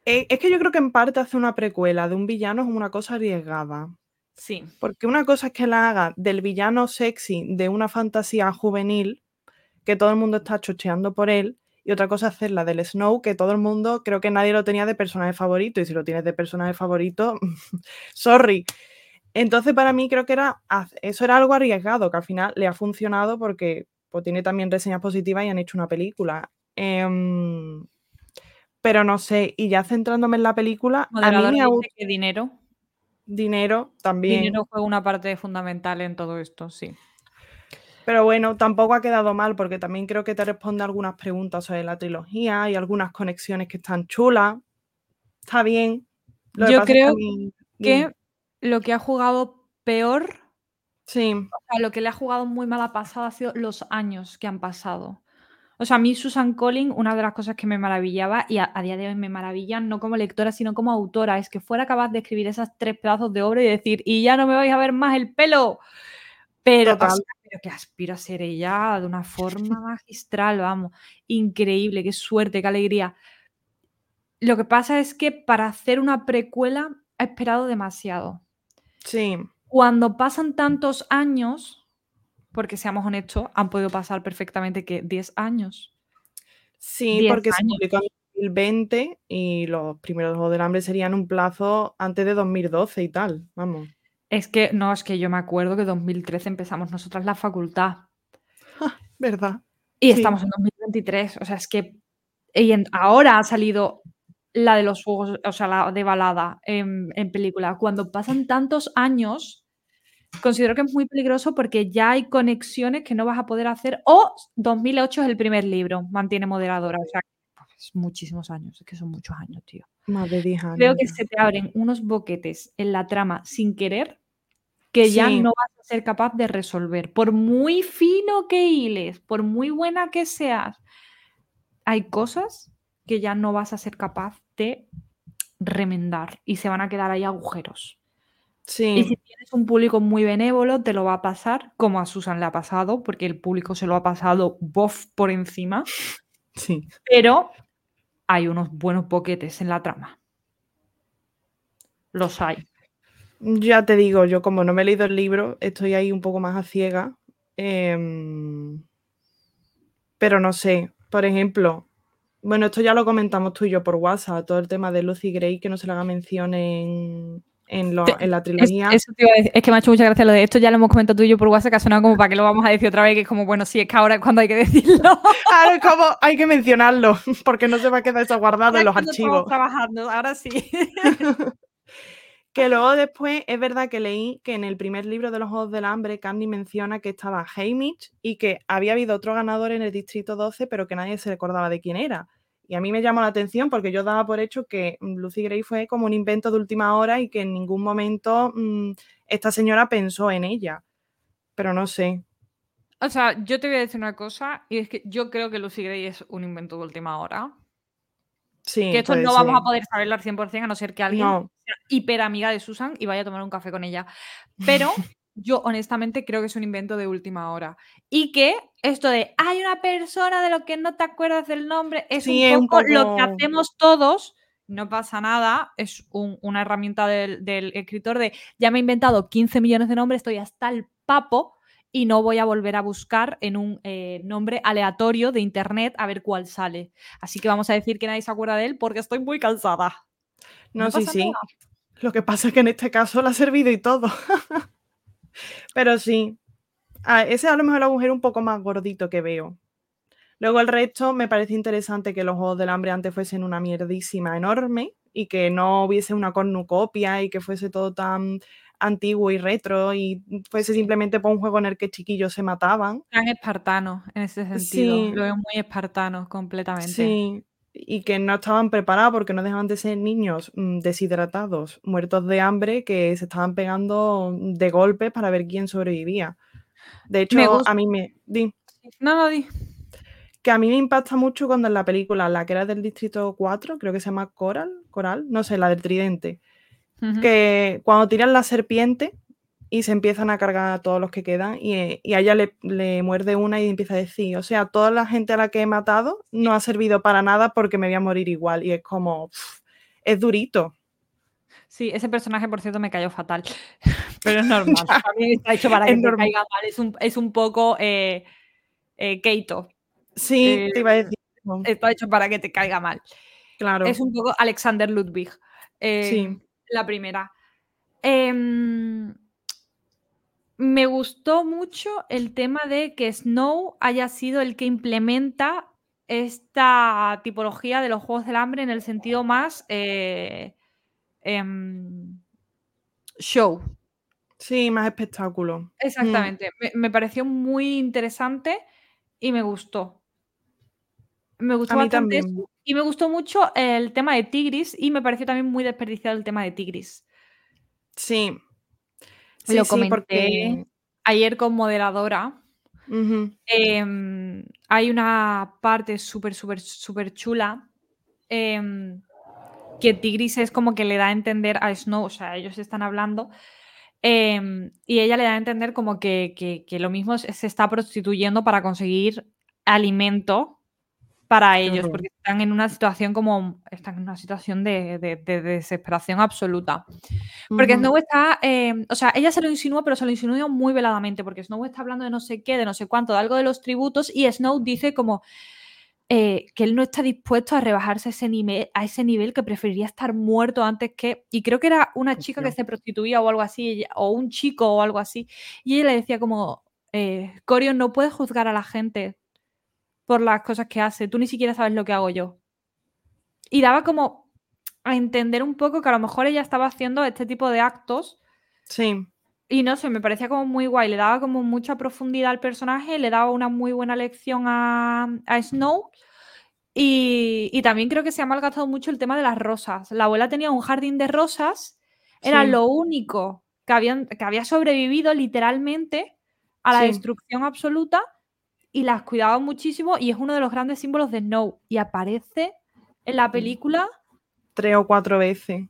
E, es que yo creo que en parte hacer una precuela de un villano es una cosa arriesgada. Sí. Porque una cosa es que la haga del villano sexy de una fantasía juvenil, que todo el mundo está chocheando por él, y otra cosa es hacerla del Snow, que todo el mundo, creo que nadie lo tenía de personaje favorito, y si lo tienes de personaje favorito, sorry. Entonces, para mí, creo que era eso era algo arriesgado, que al final le ha funcionado porque pues, tiene también reseñas positivas y han hecho una película. Em, pero no sé, y ya centrándome en la película, a mí me que dinero. Dinero también. Dinero juega una parte fundamental en todo esto, sí. Pero bueno, tampoco ha quedado mal porque también creo que te responde algunas preguntas sobre la trilogía y algunas conexiones que están chulas. Está bien. Yo creo que, lo que ha jugado peor, sí. o sea, lo que le ha jugado muy mala pasada ha sido los años que han pasado. O sea, a mí Susan Collins, una de las cosas que me maravillaba, y a, día de hoy me maravillan, no como lectora, sino como autora, es que fuera capaz de escribir esas tres pedazos de obra y decir, y ya no me vais a ver más el pelo. Pero, pero que aspiro a ser ella de una forma magistral, vamos. Increíble, qué suerte, qué alegría. Lo que pasa es que para hacer una precuela ha esperado demasiado. Sí. Cuando pasan tantos años, porque seamos honestos, han podido pasar perfectamente que 10 años. Sí, porque se publicó en 2020 y los primeros Juegos del Hambre serían un plazo antes de 2012 y tal, vamos. Es que, no, es que yo me acuerdo que en 2013 empezamos nosotras la facultad. ¿Verdad? Y estamos en 2023, o sea, es que y ahora ha salido la de los juegos, o sea, la de balada en, en película. Cuando pasan tantos años, considero que es muy peligroso porque ya hay conexiones que no vas a poder hacer. O 2008 es el primer libro, mantiene moderadora. O sea, pues, muchísimos años, es que son muchos años, tío. Más de 10 años. Creo que se te abren unos boquetes en la trama sin querer que ya no vas a ser capaz de resolver. Por muy fino que hiles, por muy buena que seas, hay cosas que ya no vas a ser capaz de remendar y se van a quedar ahí agujeros. Y si tienes un público muy benévolo, te lo va a pasar, como a Susan le ha pasado, porque el público se lo ha pasado bof por encima. Sí. Pero hay unos buenos boquetes en la trama. Los hay. Ya te digo, yo como no me he leído el libro, estoy ahí un poco más a ciega. Em, pero no sé, por ejemplo, bueno, esto ya lo comentamos tú y yo por WhatsApp, todo el tema de Lucy Gray, que no se le haga mención en, en, la trilogía. Es, que me ha hecho mucha gracia lo de esto, ya lo hemos comentado tú y yo por WhatsApp, que ha sonado como para que lo vamos a decir otra vez, que es como, bueno, sí, es que ahora es cuando hay que decirlo. Ahora es como hay que mencionarlo, porque no se va a quedar eso guardado en los archivos. trabajando, ahora sí. que luego después es verdad que leí que en el primer libro de los Juegos del Hambre, Candy menciona que estaba Hamish y que había habido otro ganador en el Distrito 12, pero que nadie se recordaba de quién era. Y a mí me llamó la atención porque yo daba por hecho que mm, Lucy Gray fue como un invento de última hora y que en ningún momento mm, esta señora pensó en ella. Pero no sé. O sea, yo te voy a decir una cosa, y es que yo creo que Lucy Gray es un invento de última hora. Sí. Que esto no vamos a poder saberlo al 100% a no ser que alguien sea hiper amiga de Susan y vaya a tomar un café con ella. Pero yo honestamente creo que es un invento de última hora. Y que esto de hay una persona de lo que no te acuerdas del nombre es, un, poco lo que hacemos todos. No pasa nada, es una herramienta del, escritor de ya me he inventado 15 millones de nombres, estoy hasta el papo y no voy a volver a buscar en un eh, nombre aleatorio de internet a ver cuál sale. Así que vamos a decir que nadie se acuerda de él porque estoy muy cansada. No, sí, sí. Lo que pasa es que en este caso le ha servido y todo. Pero sí, ese a lo mejor el agujero un poco más gordito que veo. Luego el resto me parece interesante que los Juegos del Hambre antes fuesen una mierdísima enorme y que no hubiese una cornucopia y que fuese todo tan antiguo y retro y fuese simplemente por un juego en el que chiquillos se mataban. Tan espartanos en ese sentido. Lo veo muy espartanos completamente. Sí, y que no estaban preparados porque no dejaban de ser niños mm, deshidratados, muertos de hambre, que se estaban pegando de golpe para ver quién sobrevivía. De hecho, a mí me... Di. No, no, di. Que a mí me impacta mucho cuando en la película, la que era del Distrito 4, creo que se llama Coral, Coral, no sé, la del tridente, que cuando tiran la serpiente, y se empiezan a cargar a todos los que quedan y, eh, a ella le, muerde una y empieza a decir, o sea, toda la gente a la que he matado no ha servido para nada porque me voy a morir igual y es como, es durito. Sí, ese personaje, por cierto, me cayó fatal, pero es normal. está hecho para que te caiga mal, es un, poco eh, eh, Keito. Sí, te iba a decir. Está hecho para que te caiga mal. Claro. Es un poco Alexander Ludwig. sí. La primera. Em, me gustó mucho el tema de que Snow haya sido el que implementa esta tipología de los Juegos del Hambre en el sentido más eh, em, show. Sí, más espectáculo. Mm. Exactamente. Me, pareció muy interesante y me gustó. Me gustó bastante Y me gustó mucho el tema de Tigris y me pareció también muy desperdiciado el tema de Tigris. Sí, lo comenté ayer con moderadora. Em, hay una parte súper, súper, súper chula em, que Tigris es como que le da a entender a Snow, o sea, ellos están hablando, em, y ella le da a entender como que, que, lo mismo se está prostituyendo para conseguir alimento para ellos, porque están en una situación como, están en una situación de, desesperación absoluta. Porque Snow está, em, o sea, ella se lo insinúa, pero se lo insinúa muy veladamente, porque Snow está hablando de no sé qué, de no sé cuánto, de algo de los tributos, y Snow dice como eh, que él no está dispuesto a rebajarse a ese, nivel, a ese nivel, que preferiría estar muerto antes que, y creo que era una chica que se prostituía o algo así, o un chico o algo así, y ella le decía como, eh, Corion, no puedes juzgar a la gente por las cosas que hace. Tú ni siquiera sabes lo que hago yo. Y daba como a entender un poco que a lo mejor ella estaba haciendo este tipo de actos. Sí. Y no sé, me parecía como muy guay. Le daba como mucha profundidad al personaje, le daba una muy buena lección a, Snow. Y, también creo que se ha malgastado mucho el tema de las rosas. La abuela tenía un jardín de rosas, era lo único que, habían, que había sobrevivido literalmente a la destrucción absoluta y las cuidaba muchísimo y es uno de los grandes símbolos de Snow. Y aparece en la película tres o cuatro veces.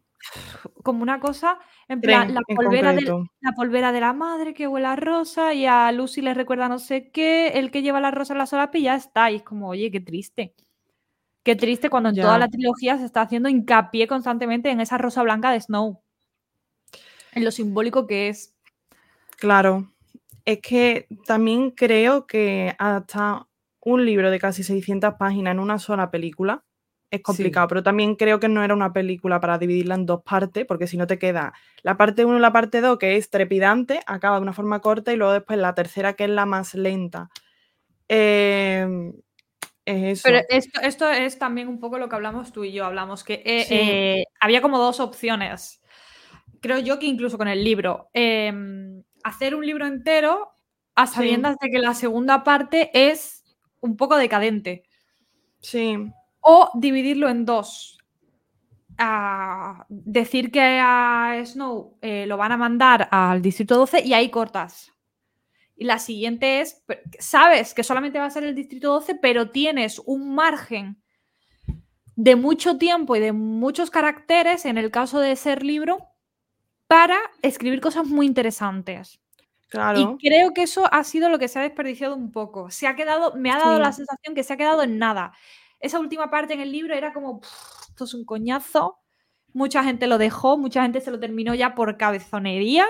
Como una cosa, en plan, la, polvera de, la polvera de la madre que huele a rosa y a Lucy le recuerda no sé qué, el que lleva la rosa en la solapa y ya está. Y es como, oye, qué triste. Qué triste cuando en toda la trilogía se está haciendo hincapié constantemente en esa rosa blanca de Snow. En lo simbólico que es. Claro es que también creo que hasta un libro de casi 600 páginas en una sola película es complicado, pero también creo que no era una película para dividirla en dos partes, porque si no te queda la parte 1 y la parte 2, que es trepidante, acaba de una forma corta, y luego después la tercera, que es la más lenta. Em, es eso. Pero esto, es también un poco lo que hablamos tú y yo, hablamos que eh, eh, había como dos opciones. Creo yo que incluso con el libro. Hacer un libro entero a sabiendas de que la segunda parte es un poco decadente. Sí. O dividirlo en dos. decir que a Snow eh, lo van a mandar al Distrito 12 y ahí cortas. Y la siguiente es, sabes que solamente va a ser el Distrito 12, pero tienes un margen de mucho tiempo y de muchos caracteres, en el caso de ser libro, para escribir cosas muy interesantes. Claro. Y creo que eso ha sido lo que se ha desperdiciado un poco. Se ha quedado, me ha dado la sensación que se ha quedado en nada. Esa última parte en el libro era como, esto es un coñazo. Mucha gente lo dejó, mucha gente se lo terminó ya por cabezonería.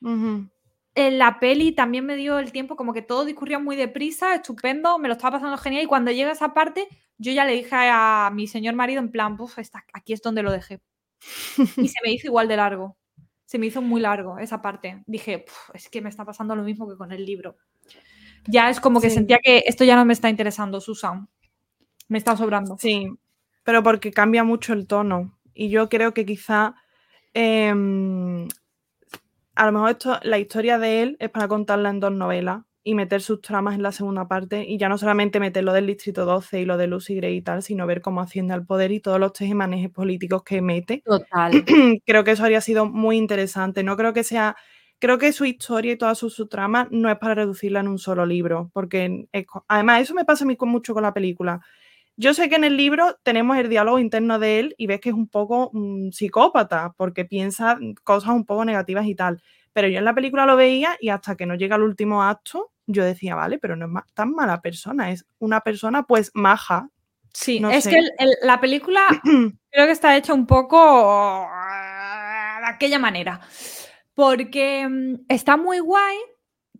En la peli también me dio el tiempo, como que todo discurría muy deprisa, estupendo, me lo estaba pasando genial. Y cuando llega esa parte, yo ya le dije a mi señor marido, en plan, aquí es donde lo dejé. y se me hizo igual de largo se me hizo muy largo esa parte. Dije, es que me está pasando lo mismo que con el libro. Ya es como que sentía que esto ya no me está interesando, Susan. Me está sobrando. Sí, pero porque cambia mucho el tono. Y yo creo que quizá em, a lo mejor esto, la historia de él es para contarla en dos novelas y meter sus tramas en la segunda parte y ya no solamente meter lo del Distrito 12 y lo de Lucy Gray y tal, sino ver cómo asciende al poder y todos los tejemanejes políticos que mete. Total. creo que eso habría sido muy interesante. No creo que sea... Creo que su historia y toda su, su trama no es para reducirla en un solo libro, porque además eso me pasa a mí mucho con la película. Yo sé que en el libro tenemos el diálogo interno de él y ves que es un poco psicópata porque piensa cosas un poco negativas y tal. Pero yo en la película lo veía y hasta que no llega el último acto, yo decía, vale, pero no es tan mala persona, es una persona pues maja. Sí, es que la película creo que está hecha un poco de aquella manera. Porque mm, está muy guay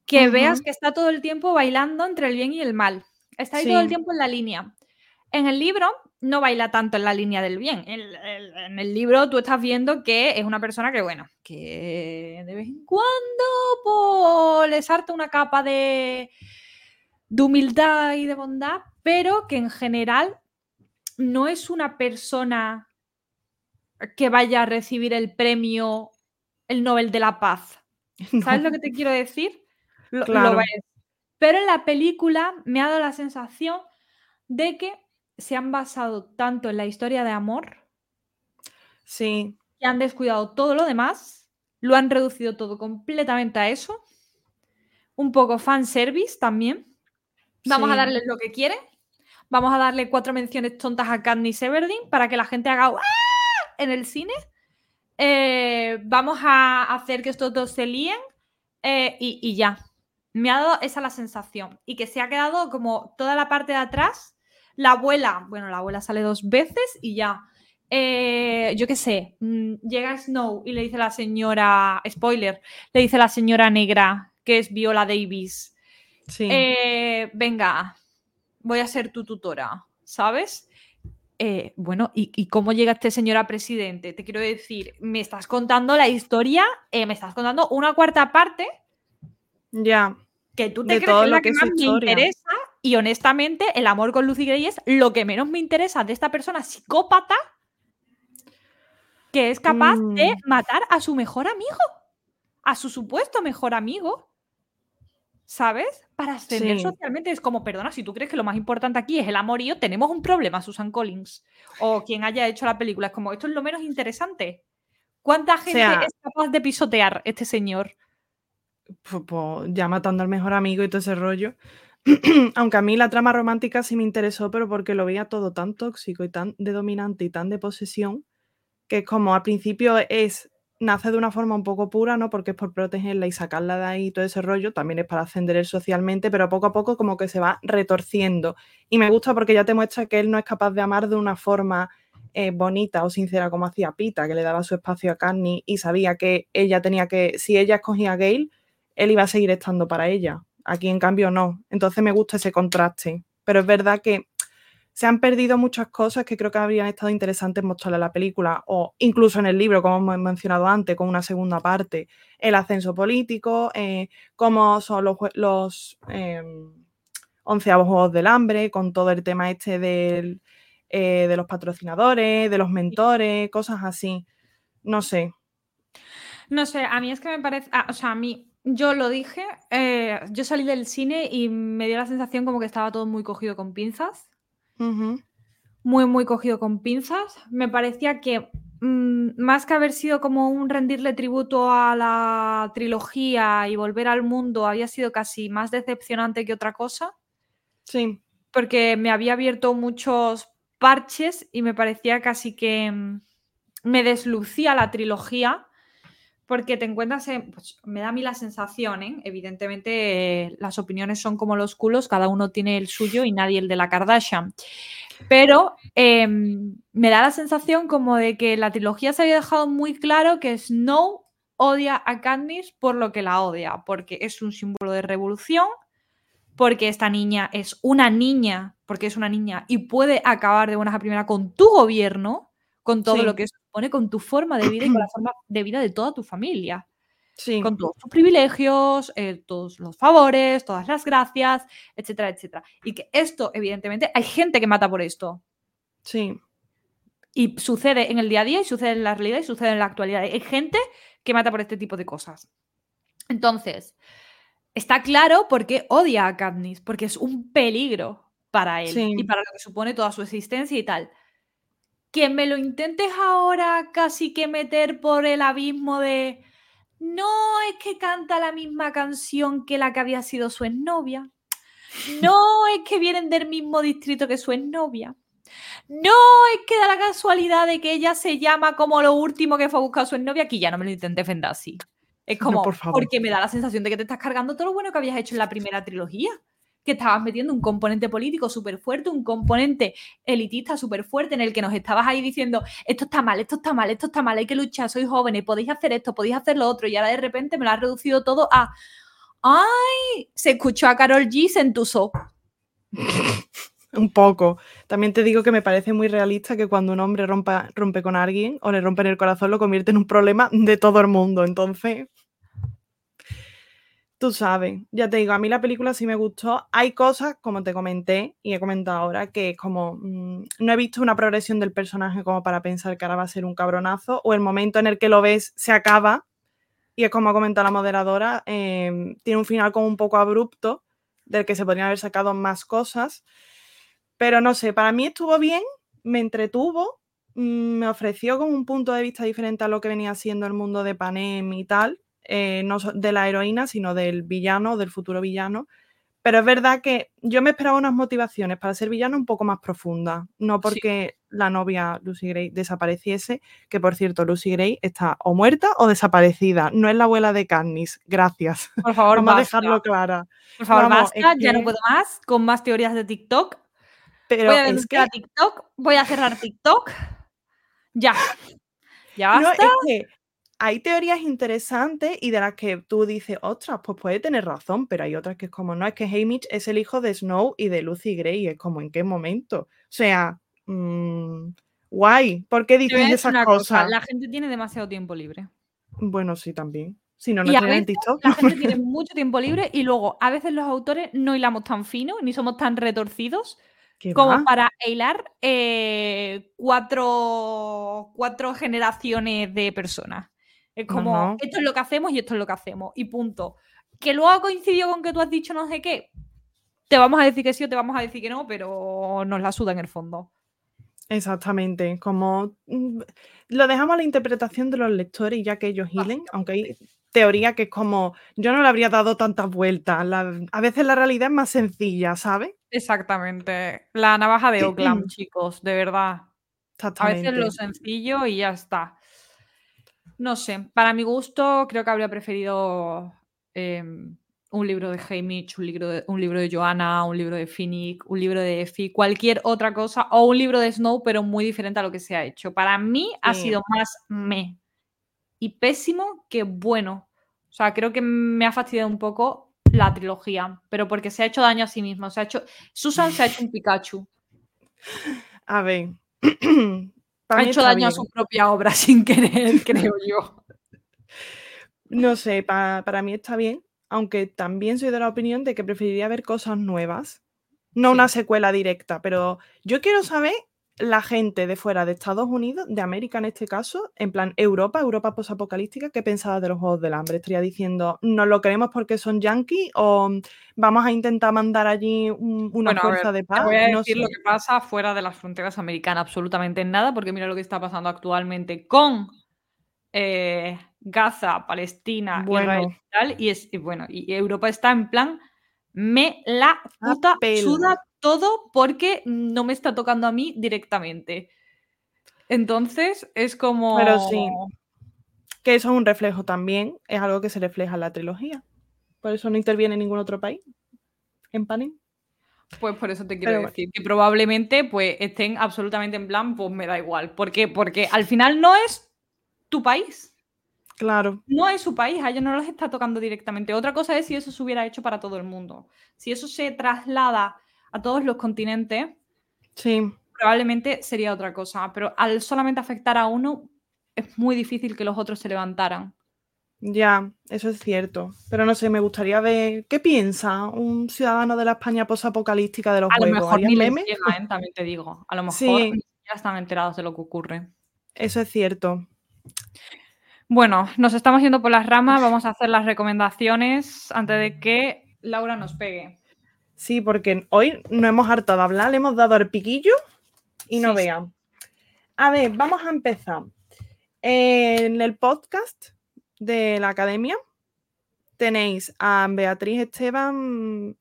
que veas que está todo el tiempo bailando entre el bien y el mal. Está ahí todo el tiempo en la línea. En el libro no baila tanto en la línea del bien. En, el libro tú estás viendo que es una persona que, bueno, que de vez en cuando le salta una capa de, de humildad y de bondad, pero que en general no es una persona que vaya a recibir el premio, el Nobel de la Paz. ¿Sabes lo que te quiero decir? Lo, Pero en la película me ha dado la sensación de que se han basado tanto en la historia de amor. Sí. Que han descuidado todo lo demás. Lo han reducido todo completamente a eso. Un poco fanservice también. Vamos a darle lo que quiere. Vamos a darle cuatro menciones tontas a Katniss Everdeen para que la gente haga ¡Ah! en el cine. Eh, vamos a hacer que estos dos se líen eh, y, y, ya. Me ha dado esa la sensación. Y que se ha quedado como toda la parte de atrás la abuela, bueno, la abuela sale dos veces y ya. Eh, yo qué sé, mm, llega Snow y le dice la señora, spoiler, le dice la señora negra, que es Viola Davis, sí. Eh, venga, voy a ser tu tutora, ¿sabes? Eh, bueno, ¿y, cómo llega este señor a presidente? Te quiero decir, me estás contando la historia, me estás contando una cuarta parte. Ya. Que tú te crees que es la que, más me interesa y honestamente, el amor con Lucy Gray es lo que menos me interesa de esta persona psicópata que es capaz de mm. matar a su mejor amigo, a su supuesto mejor amigo. ¿Sabes? Para ascender socialmente es como, perdona, si tú crees que lo más importante aquí es el amorío, tenemos un problema, Susan Collins. O quien haya hecho la película. Es como, esto es lo menos interesante. ¿Cuánta gente es capaz de pisotear este señor? Pues, ya matando al mejor amigo y todo ese rollo. Aunque a mí la trama romántica sí me interesó, pero porque lo veía todo tan tóxico y tan de dominante y tan de posesión, que es como al principio es, nace de una forma un poco pura, ¿no? Porque es por protegerla y sacarla de ahí todo ese rollo, también es para ascender socialmente, pero poco a poco como que se va retorciendo. Y me gusta porque ya te muestra que él no es capaz de amar de una forma eh, bonita o sincera como hacía Pita, que le daba su espacio a Carney y sabía que ella tenía que, si ella escogía a Gale, él iba a seguir estando para ella. Aquí en cambio no. Entonces me gusta ese contraste. Pero es verdad que se han perdido muchas cosas que creo que habrían estado interesantes mostrar en la película o incluso en el libro, como hemos mencionado antes, con una segunda parte. El ascenso político, eh, cómo son los, los em, onceavos Juegos del Hambre, con todo el tema este del, eh, de los patrocinadores, de los mentores, cosas así. No sé. No sé, a mí es que me parece, ah, o sea, a mí yo lo dije, eh, yo salí del cine y me dio la sensación como que estaba todo muy cogido con pinzas. Muy, muy cogido con pinzas. Me parecía que mm, más que haber sido como un rendirle tributo a la trilogía y volver al mundo, había sido casi más decepcionante que otra cosa. Sí. Porque me había abierto muchos parches y me parecía casi que mm, me deslucía la trilogía porque te encuentras en, pues, me da a mí la sensación, ¿eh? evidentemente las opiniones son como los culos, cada uno tiene el suyo y nadie el de la Kardashian, pero em, me da la sensación como de que la trilogía se había dejado muy claro que Snow odia a Candice por lo que la odia, porque es un símbolo de revolución, porque esta niña es una niña, porque es una niña y puede acabar de buenas a primera con tu gobierno, con todo lo que supone, con tu forma de vida y con la forma de vida de toda tu familia. Sí. Con todos tus privilegios, eh, todos los favores, todas las gracias, etcétera, etcétera. Y que esto, evidentemente, hay gente que mata por esto. Sí. Y sucede en el día a día y sucede en la realidad y sucede en la actualidad. Hay gente que mata por este tipo de cosas. Entonces, está claro por qué odia a Katniss, porque es un peligro para él y para lo que supone toda su existencia y tal que me lo intentes ahora casi que meter por el abismo de no es que canta la misma canción que la que había sido su exnovia. No es que vienen del mismo distrito que su exnovia. No, es que da la casualidad de que ella se llama como lo último que fue a buscar a su novia, aquí ya no me lo intentes defender así. Es como, por favor. porque me da la sensación de que te estás cargando todo lo bueno que habías hecho en la primera trilogía. Que estabas metiendo un componente político súper fuerte, un componente elitista súper fuerte en el que nos estabas ahí diciendo, esto está mal, esto está mal, esto está mal, hay que luchar, sois jóvenes, podéis hacer esto, podéis hacer lo otro, y ahora de repente me lo has reducido todo a, ¡ay! Se escuchó a Carol G, se entusó. Un poco. También te digo que me parece muy realista que cuando un hombre rompe con alguien o le rompen el corazón lo convierte en un problema de todo el mundo. Entonces, tú sabes, ya te digo, a mí la película sí me gustó. Hay cosas, como te comenté y he comentado ahora, que como, mm, no he visto una progresión del personaje como para pensar que ahora va a ser un cabronazo o el momento en el que lo ves se acaba y es como ha comentado la moderadora, em, tiene un final como un poco abrupto del que se podrían haber sacado más cosas. Pero no sé, para mí estuvo bien, me entretuvo, mm, me ofreció como un punto de vista diferente a lo que venía siendo el mundo de Panem y tal, eh, no de la heroína, sino del villano, del futuro villano. Pero es verdad que yo me esperaba unas motivaciones para ser villano un poco más profundas, no porque la novia Lucy Gray desapareciese, que por cierto Lucy Gray está o muerta o desaparecida, no es la abuela de Katniss, gracias. Por favor, Vamos a basta. dejarlo clara. Por favor, Vamos, basta, es ya no puedo más con más teorías de TikTok. Pero voy a es que a TikTok, voy a cerrar TikTok. Ya. Ya No, basta. es que hay teorías interesantes y de las que tú dices, ostras, pues puede tener razón, pero hay otras que es como, no, es que Haymitch es el hijo de Snow y de Lucy Gray, es como, ¿en qué momento? O sea, mm, guay, ¿por qué decir esas una cosa, cosas? la gente tiene demasiado tiempo libre. Bueno, sí, también. Si no, no Y a veces TikTok. La gente tiene mucho tiempo libre y luego a veces los autores no hilamos tan fino ni somos tan retorcidos ¿Qué como va? para hilar eh, cuatro, cuatro generaciones de personas. Es como, no. esto es lo que hacemos y esto es lo que hacemos. Y punto. Que luego ha coincidido con que tú has dicho no sé qué. Te vamos a decir que sí o te vamos a decir que no, pero nos la suda en el fondo. Exactamente, como mm, lo dejamos a la interpretación de los lectores ya que ellos hilen, aunque hay teoría que es como, yo no le habría dado tantas vueltas, la- a veces la realidad es más sencilla, ¿sabes? Exactamente. La navaja de Occam, chicos, de verdad. A veces lo sencillo y ya está. No sé, para mi gusto creo que habría preferido em, un libro de Haymitch, un libro de, un libro de Joanna, un libro de Finnick, un libro de Effie, cualquier otra cosa, o un libro de Snow, pero muy diferente a lo que se ha hecho. Para mí ha sido más me y pésimo que bueno. O sea, creo que me ha fastidiado un poco la trilogía, pero porque se ha hecho daño a sí mismo. Se ha hecho, Susan se ha hecho un Pikachu. A ver. Ha hecho daño a su propia obra sin querer, creo yo. No sé, pa- para mí está bien, aunque también soy de la opinión de que preferiría ver cosas nuevas, no Sí. una secuela directa, pero yo quiero saber la gente de fuera de Estados Unidos, de América en este caso, en plan Europa, Europa posapocalíptica, ¿qué pensaba de los Juegos del Hambre? Estaría diciendo, ¿nos lo queremos porque son yankees o vamos a intentar mandar allí un- una Bueno, a ver, fuerza de Te paz? voy a No decir lo que pasa fuera de las fronteras americanas, absolutamente nada, porque mira lo que está pasando actualmente con eh, Gaza, Palestina, Israel y tal, y, es, y bueno, y Europa está en plan, me la puta suda todo porque no me está tocando a mí directamente. Entonces es como... pero sí, que eso es un reflejo también, es algo que se refleja en la trilogía. Por eso no interviene ningún otro país en Panem. Pues por eso te quiero Pero bueno. decir que probablemente pues estén absolutamente en plan, pues me da igual. ¿Por qué? Porque al final no es tu país. Claro, No es su país, a ellos no les está tocando directamente. Otra cosa es si eso se hubiera hecho para todo el mundo. Si eso se traslada a todos los continentes, sí. probablemente sería otra cosa. Pero al solamente afectar a uno, es muy difícil que los otros se levantaran. Ya, eso es cierto. Pero no sé, me gustaría ver qué piensa un ciudadano de la España posapocalística de los A lo juegos. mejor ¿Harían ni les memes? llega, ¿eh? también te digo. A lo mejor Sí. siquiera están enterados de lo que ocurre. Eso es cierto. Bueno, nos estamos yendo por las ramas, vamos a hacer las recomendaciones antes de que Laura nos pegue. Sí, porque hoy no hemos hartado de hablar, le hemos dado al piquillo y no Sí, sí. vean. A ver, vamos a empezar. En el podcast de la academia tenéis a Beatriz Esteban.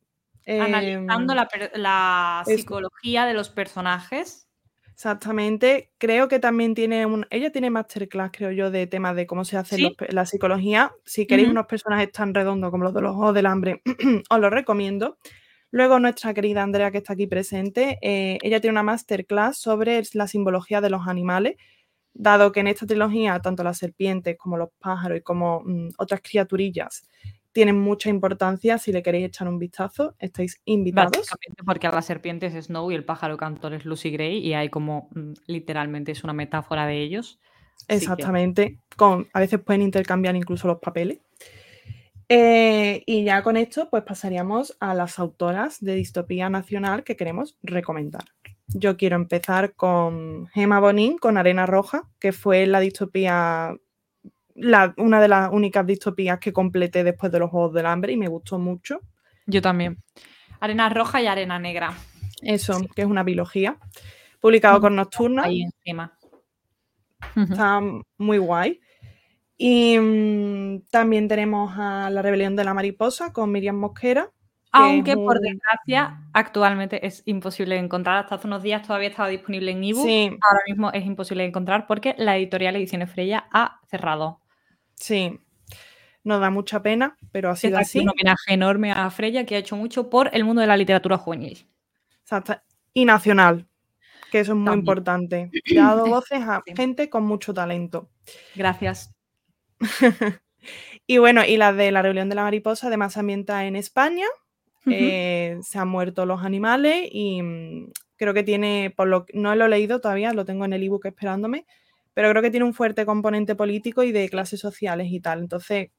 Analizando em, la, eso. psicología de los personajes. Exactamente. Creo que también tiene un. Ella tiene masterclass, creo yo, de temas de cómo se hace ¿Sí? la psicología. Si queréis unos personajes tan redondos como los de los Ojos del Hambre, os lo recomiendo. Luego, nuestra querida Andrea, que está aquí presente, eh, ella tiene una masterclass sobre la simbología de los animales, dado que en esta trilogía, tanto las serpientes como los pájaros y como mm, otras criaturillas tienen mucha importancia. Si le queréis echar un vistazo, estáis invitados. Básicamente porque a la serpiente es Snow y el pájaro cantor es Lucy Gray y hay como mm, literalmente es una metáfora de ellos. Que- Exactamente. Con, a veces pueden intercambiar incluso los papeles. Eh, y ya con esto, pues pasaríamos a las autoras de distopía nacional que queremos recomendar. Yo quiero empezar con Gemma Bonin, con Arena Roja, que fue la distopía, la- una de las únicas distopías que completé después de los Juegos del Hambre y me gustó mucho. Yo también. Arena roja y arena negra. Eso, Sí. que es una biología. Publicado con Nocturna. Ahí encima. Está muy guay. Y mm, también tenemos a La Rebelión de la Mariposa con Miriam Mosquera. que Aunque por desgracia actualmente es imposible de encontrar. Hasta hace unos días todavía estaba disponible en ebook. Sí, Ahora mismo es imposible de encontrar porque la editorial Ediciones Freya ha cerrado. sí. Nos da mucha pena, pero ha sido así. Un homenaje enorme a Freya que ha hecho mucho por el mundo de la literatura juvenil. Exacto. Y nacional, que eso es muy También. importante. Le ha dado voces a gente con mucho talento. Gracias. y bueno, y la de La Rebelión de la Mariposa, además se ambienta en España. Eh, se han muerto los animales y mm, creo que tiene, por lo no lo he leído todavía, lo tengo en el ebook esperándome, pero creo que tiene un fuerte componente político y de clases sociales y tal. Entonces,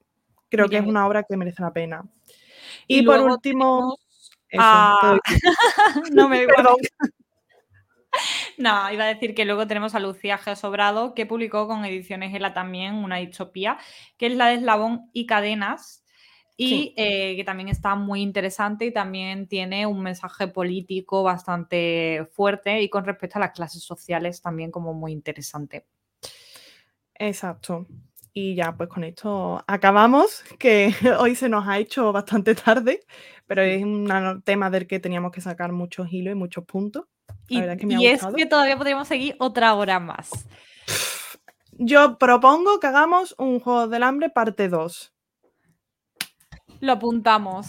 creo que es una obra que merece la pena. Y, Y, por último, tenemos eso, no me perdón. No, iba a decir que luego tenemos a Lucía G. Sobrado, que publicó con Ediciones Ela también una distopía, que es la de Eslabón y Cadenas, y Sí. eh, que también está muy interesante y también tiene un mensaje político bastante fuerte y con respecto a las clases sociales también como muy interesante. Exacto. Y ya, pues con esto acabamos, que hoy se nos ha hecho bastante tarde, pero es un tema del que teníamos que sacar muchos hilos y muchos puntos. Y, que es que todavía podríamos seguir otra hora más. Yo propongo que hagamos un Juego del Hambre parte 2. Lo apuntamos.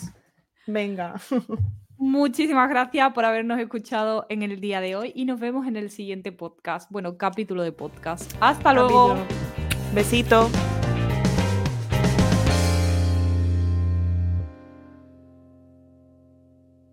Venga. Muchísimas gracias por habernos escuchado en el día de hoy y nos vemos en el siguiente podcast, bueno, capítulo de podcast. Hasta luego. Besito.